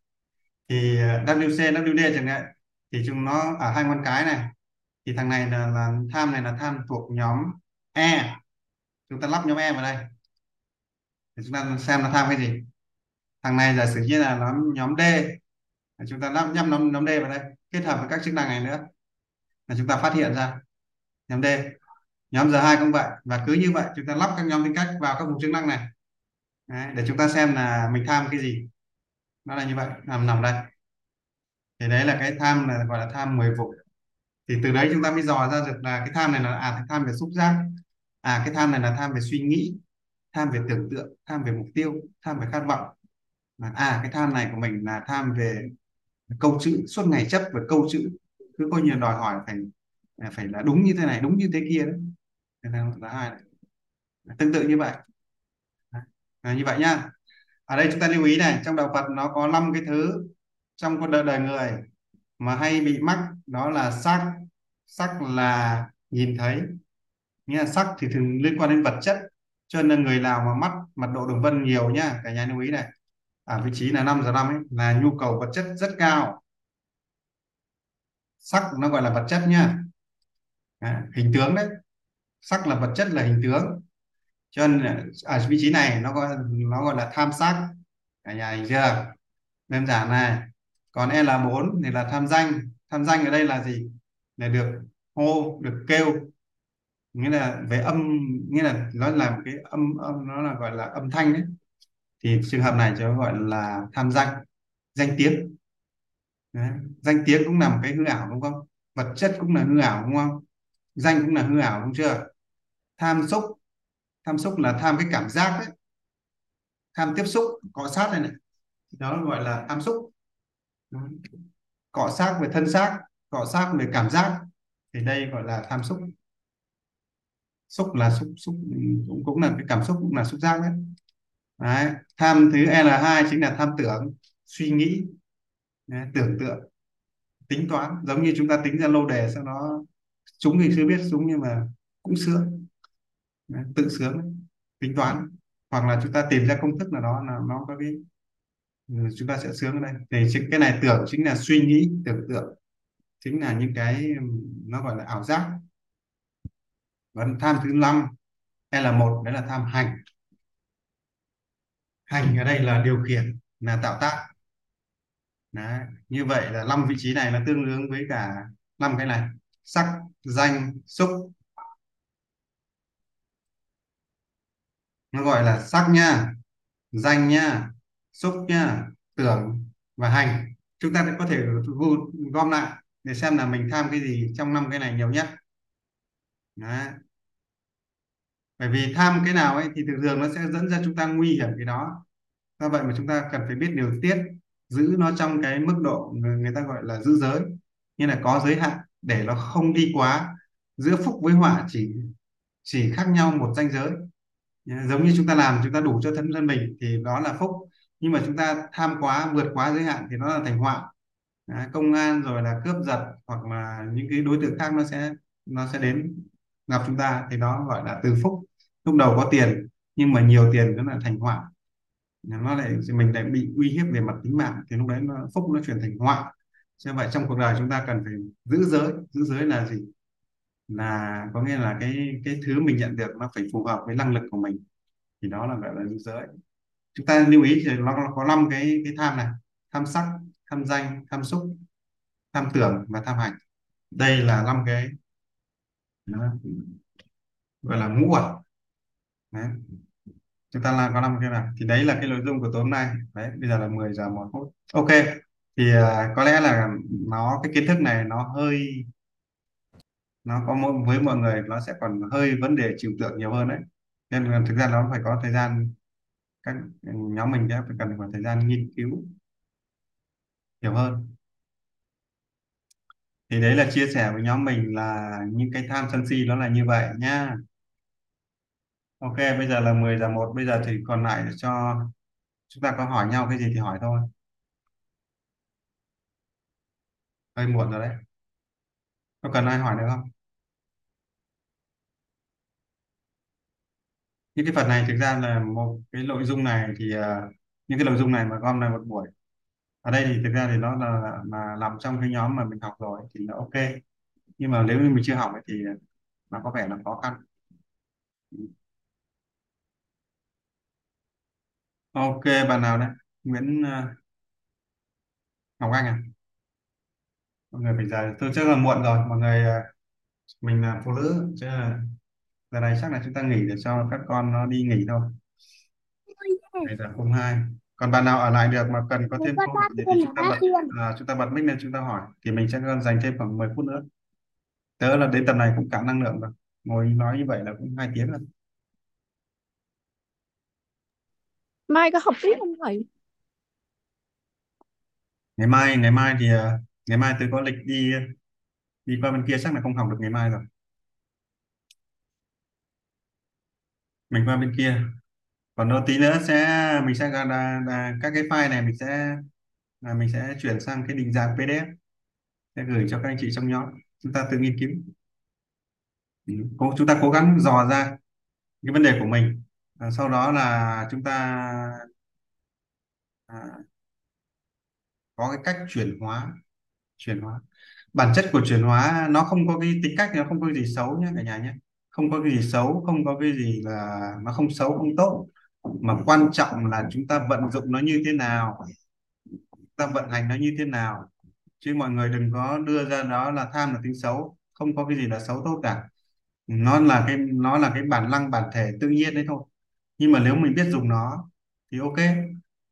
Thì ờ, WC WD chẳng hạn thì chúng nó ở hai con cái này. Thì thằng này là, là tham này là tham thuộc nhóm E. Chúng ta lắp nhóm E vào đây. Để chúng ta xem nó tham cái gì. Thằng này giả sử như là nó nhóm D. Chúng ta lắp nhắm nhóm, nhóm D vào đây. Kết hợp với các chức năng này nữa. Là chúng ta phát hiện ra. Nhóm D. Nhóm giờ hai cũng vậy. Và cứ như vậy chúng ta lắp các nhóm tính cách vào các vùng chức năng này. Đấy, để chúng ta xem là mình tham cái gì. Nó là như vậy. Nằm nằm đây. Thì đấy là cái tham là gọi là tham 10 vụ. thì từ đấy chúng ta mới dò ra được là cái tham này là à tham về xúc giác à cái tham này là tham về suy nghĩ tham về tưởng tượng tham về mục tiêu tham về khát vọng. À cái tham này của mình là tham về câu chữ suốt ngày chấp về câu chữ. Cứ coi như đòi hỏi phải à, phải là đúng như thế này đúng như thế kia đấy. Là là hai tương tự như vậy. À, như vậy nhá. Ở đây chúng ta lưu ý này trong đạo Phật nó có năm cái thứ trong cuộc đời đời người mà hay bị mắc đó là sắc. Sắc là nhìn thấy nghĩa là sắc thì thường liên quan đến vật chất cho nên người nào mà mắt mật độ đường vân nhiều nhá cả nhà lưu ý này. Ở vị trí là 5 giờ 5 ấy là nhu cầu vật chất rất cao. Sắc nó gọi là vật chất nhá à, hình tướng đấy. Sắc là vật chất là hình tướng. Cho nên ở à, vị trí này nó gọi nó gọi là tham sắc. Cả nhà hình chưa? Đơn giản này. Còn e L4 thì là tham danh. Tham danh ở đây là gì? Là được hô được kêu nghĩa là về âm, nghĩa là nó là một cái âm âm, nó là gọi là âm thanh đấy. Thì trường hợp này cho gọi là tham danh danh tiếng. Đấy. danh tiếng cũng là một cái hư ảo, đúng không? Vật chất cũng là hư ảo, đúng không? Danh cũng là hư ảo, đúng chưa? Tham xúc tham xúc là tham cái cảm giác đấy. Tham tiếp xúc, cọ sát này. Này đó gọi là tham xúc. Cọ sát về thân xác, cọ sát về cảm giác. Thì đây gọi là tham xúc xúc là xúc xúc cũng cũng là cái cảm xúc cũng là xúc giác đấy, đấy. tham thứ L2 chính là tham tưởng suy nghĩ đấy, tưởng tượng tính toán. Giống như chúng ta tính ra lô đề sau đó chúng thì chưa biết chúng nhưng mà cũng sướng. Đấy, tự sướng đấy. tính toán. Hoặc là chúng ta tìm ra công thức nào đó là nó có cái ừ, chúng ta sẽ sướng ở đây. Thì cái này tưởng chính là suy nghĩ tưởng tượng. Chính là những cái ừ, nó gọi là ảo giác và tham thứ năm hay là một, đấy là tham hành. Hành ở đây là điều khiển, là tạo tác. Đấy. như vậy là năm vị trí này nó tương ứng với cả năm cái này. Sắc, danh, xúc. Nó gọi là sắc nha, danh nha, xúc nha, tưởng và hành. Chúng ta có thể gom lại để xem là mình tham cái gì trong năm cái này nhiều nhất. Đấy. bởi vì tham cái nào ấy thì thường thường nó sẽ dẫn ra chúng ta nguy hiểm cái đó. Do vậy mà chúng ta cần phải biết điều tiết giữ nó trong cái mức độ người, người ta gọi là giữ giới. Như là có giới hạn để nó không đi quá. Giữa phúc với họa chỉ chỉ khác nhau một ranh giới. Giống như chúng ta làm chúng ta đủ cho thân thân mình thì đó là phúc. Nhưng mà chúng ta tham quá vượt quá giới hạn thì nó là thành họa. Đấy, công an rồi là cướp giật hoặc là những cái đối tượng khác nó sẽ nó sẽ đến gặp chúng ta thì đó gọi là từ phúc. Lúc đầu có tiền nhưng mà nhiều tiền nó là thành họa. Nó lại mình lại bị uy hiếp về mặt tính mạng thì lúc đấy nó, phúc nó chuyển thành họa. Cho vậy trong cuộc đời chúng ta cần phải giữ giới. Giữ giới là gì? Là có nghĩa là cái cái thứ mình nhận được nó phải phù hợp với năng lực của mình. Thì đó là gọi là giữ giới. Chúng ta lưu ý thì nó nó có năm cái cái tham này. Tham sắc tham danh tham xúc tham tưởng và tham hành. Đây là năm cái đó, gọi là ngũ uẩn. Đấy. Chúng ta là có năm cái nào? Thì đấy là cái nội dung của tối hôm nay. Đấy bây giờ là 10 giờ một phút. Ok. Thì à, có lẽ là nó cái kiến thức này nó hơi nó có mỗi với mọi người nó sẽ còn hơi vấn đề trừu tượng nhiều hơn đấy. Nên thực ra nó phải có thời gian các nhóm mình sẽ phải cần phải thời gian nghiên cứu nhiều hơn thì đấy là chia sẻ với nhóm mình là những cái tham sân si nó là như vậy nhá. Ok, bây giờ là 10 giờ một, bây giờ thì còn lại cho chúng ta có hỏi nhau cái gì thì hỏi thôi. Hơi muộn rồi đấy. Có cần ai hỏi nữa không? Những cái phần này thực ra là một cái nội dung này thì ờ, những cái nội dung này mà gom lại một buổi ở đây thì thực ra thì nó là mà nằm trong cái nhóm mà mình học rồi thì nó ok. Nhưng mà nếu như mình chưa học ấy, thì nó có vẻ là khó khăn. Ok bạn nào đấy Nguyễn à, Ngọc Anh à? Mọi người phải giờ tôi chắc là muộn rồi. Mọi người à, mình là phụ nữ chứ là giờ này chắc là chúng ta nghỉ để cho các con nó đi nghỉ thôi. Bây giờ không hai còn bạn nào ở lại được mà cần có thêm câu hỏi gì thì chúng ta bật à, chúng ta bật mic lên chúng ta hỏi. Thì mình sẽ dành thêm khoảng 10 phút nữa. Tớ là đến tầm này cũng cạn năng lượng rồi. Ngồi nói như vậy là cũng hai tiếng rồi. Mai có học tiếp không thầy? ngày mai ngày mai thì à, ngày mai tôi có lịch đi đi qua bên kia chắc là không học được ngày mai rồi. Mình qua bên kia còn nó tí nữa sẽ mình sẽ là, là, là các cái file này mình sẽ là mình sẽ chuyển sang cái định dạng PDF. Sẽ gửi cho các anh chị trong nhóm. Chúng ta tự nghiên cứu. Cố chúng ta cố gắng dò ra cái vấn đề của mình. À, sau đó là chúng ta à, có cái cách chuyển hóa chuyển hóa. Bản chất của chuyển hóa nó không có cái tính cách nó không có gì xấu nhé cả nhà nhé không có cái gì xấu không có cái gì là nó không xấu không tốt mà quan trọng là chúng ta vận dụng nó như thế nào? Chúng ta vận hành nó như thế nào? Chứ mọi người đừng có đưa ra đó là tham là tính xấu, không có cái gì là xấu tốt cả. Nó là cái, nó là cái bản năng, bản thể tự nhiên đấy thôi. Nhưng mà nếu mình biết dùng nó thì ok.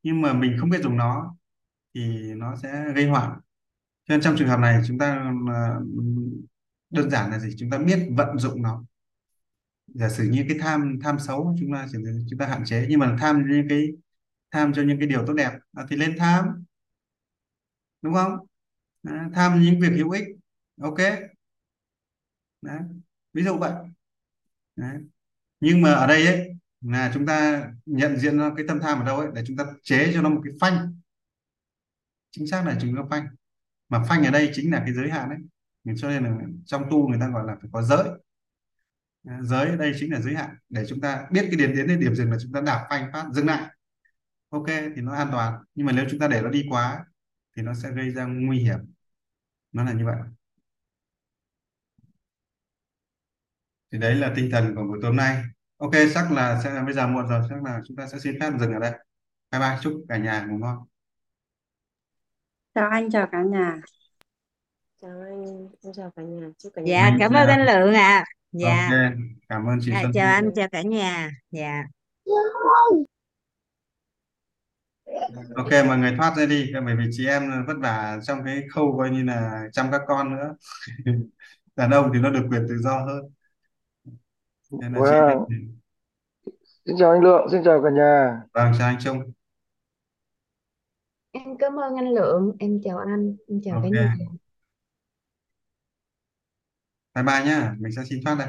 Nhưng mà mình không biết dùng nó thì nó sẽ gây họa. Cho nên trong trường hợp này chúng ta ờ, đơn giản là gì? Chúng ta biết vận dụng nó giả sử như cái tham tham xấu chúng ta chúng ta hạn chế nhưng mà tham những cái tham cho những cái điều tốt đẹp à, thì lên tham. Đúng không? À, tham những việc hữu ích. Ok. Đấy. ví dụ vậy. Đấy. nhưng mà ở đây ấy là chúng ta nhận diện cái tâm tham ở đâu ấy để chúng ta chế cho nó một cái phanh. Chính xác là chúng ta phanh. Mà phanh ở đây chính là cái giới hạn đấy cho nên là trong tu người ta gọi là phải có giới giới ở đây chính là giới hạn. Để chúng ta biết cái điểm đến đến điểm dừng là chúng ta đạp phanh phát dừng lại. Ok thì nó an toàn. Nhưng mà nếu chúng ta để nó đi quá thì nó sẽ gây ra nguy hiểm. Nó là như vậy. Thì đấy là tinh thần của buổi tối hôm nay. Ok chắc là sẽ bây giờ muộn rồi chắc là chúng ta sẽ xin phép dừng ở đây. Bye bye chúc cả nhà ngủ ngon. Chào anh chào cả nhà. Chào anh em chào cả nhà. Chúc cả nhà dạ cảm ơn anh Lượng ạ dạ. Ok cảm ơn chị dạ chào anh chào cả nhà. Dạ. Ok mọi người thoát ra đi bởi vì chị em vất vả trong cái khâu coi như là chăm các con nữa. [LAUGHS] Đàn ông thì nó được quyền tự do hơn. Nên là chị Wow. Xin chào anh Lượng, xin chào cả nhà. vâng chào anh Trung. Em cảm ơn anh Lượng, em chào anh, em chào cả ok. nhà bye bye nhá mình sẽ xin thoát đây.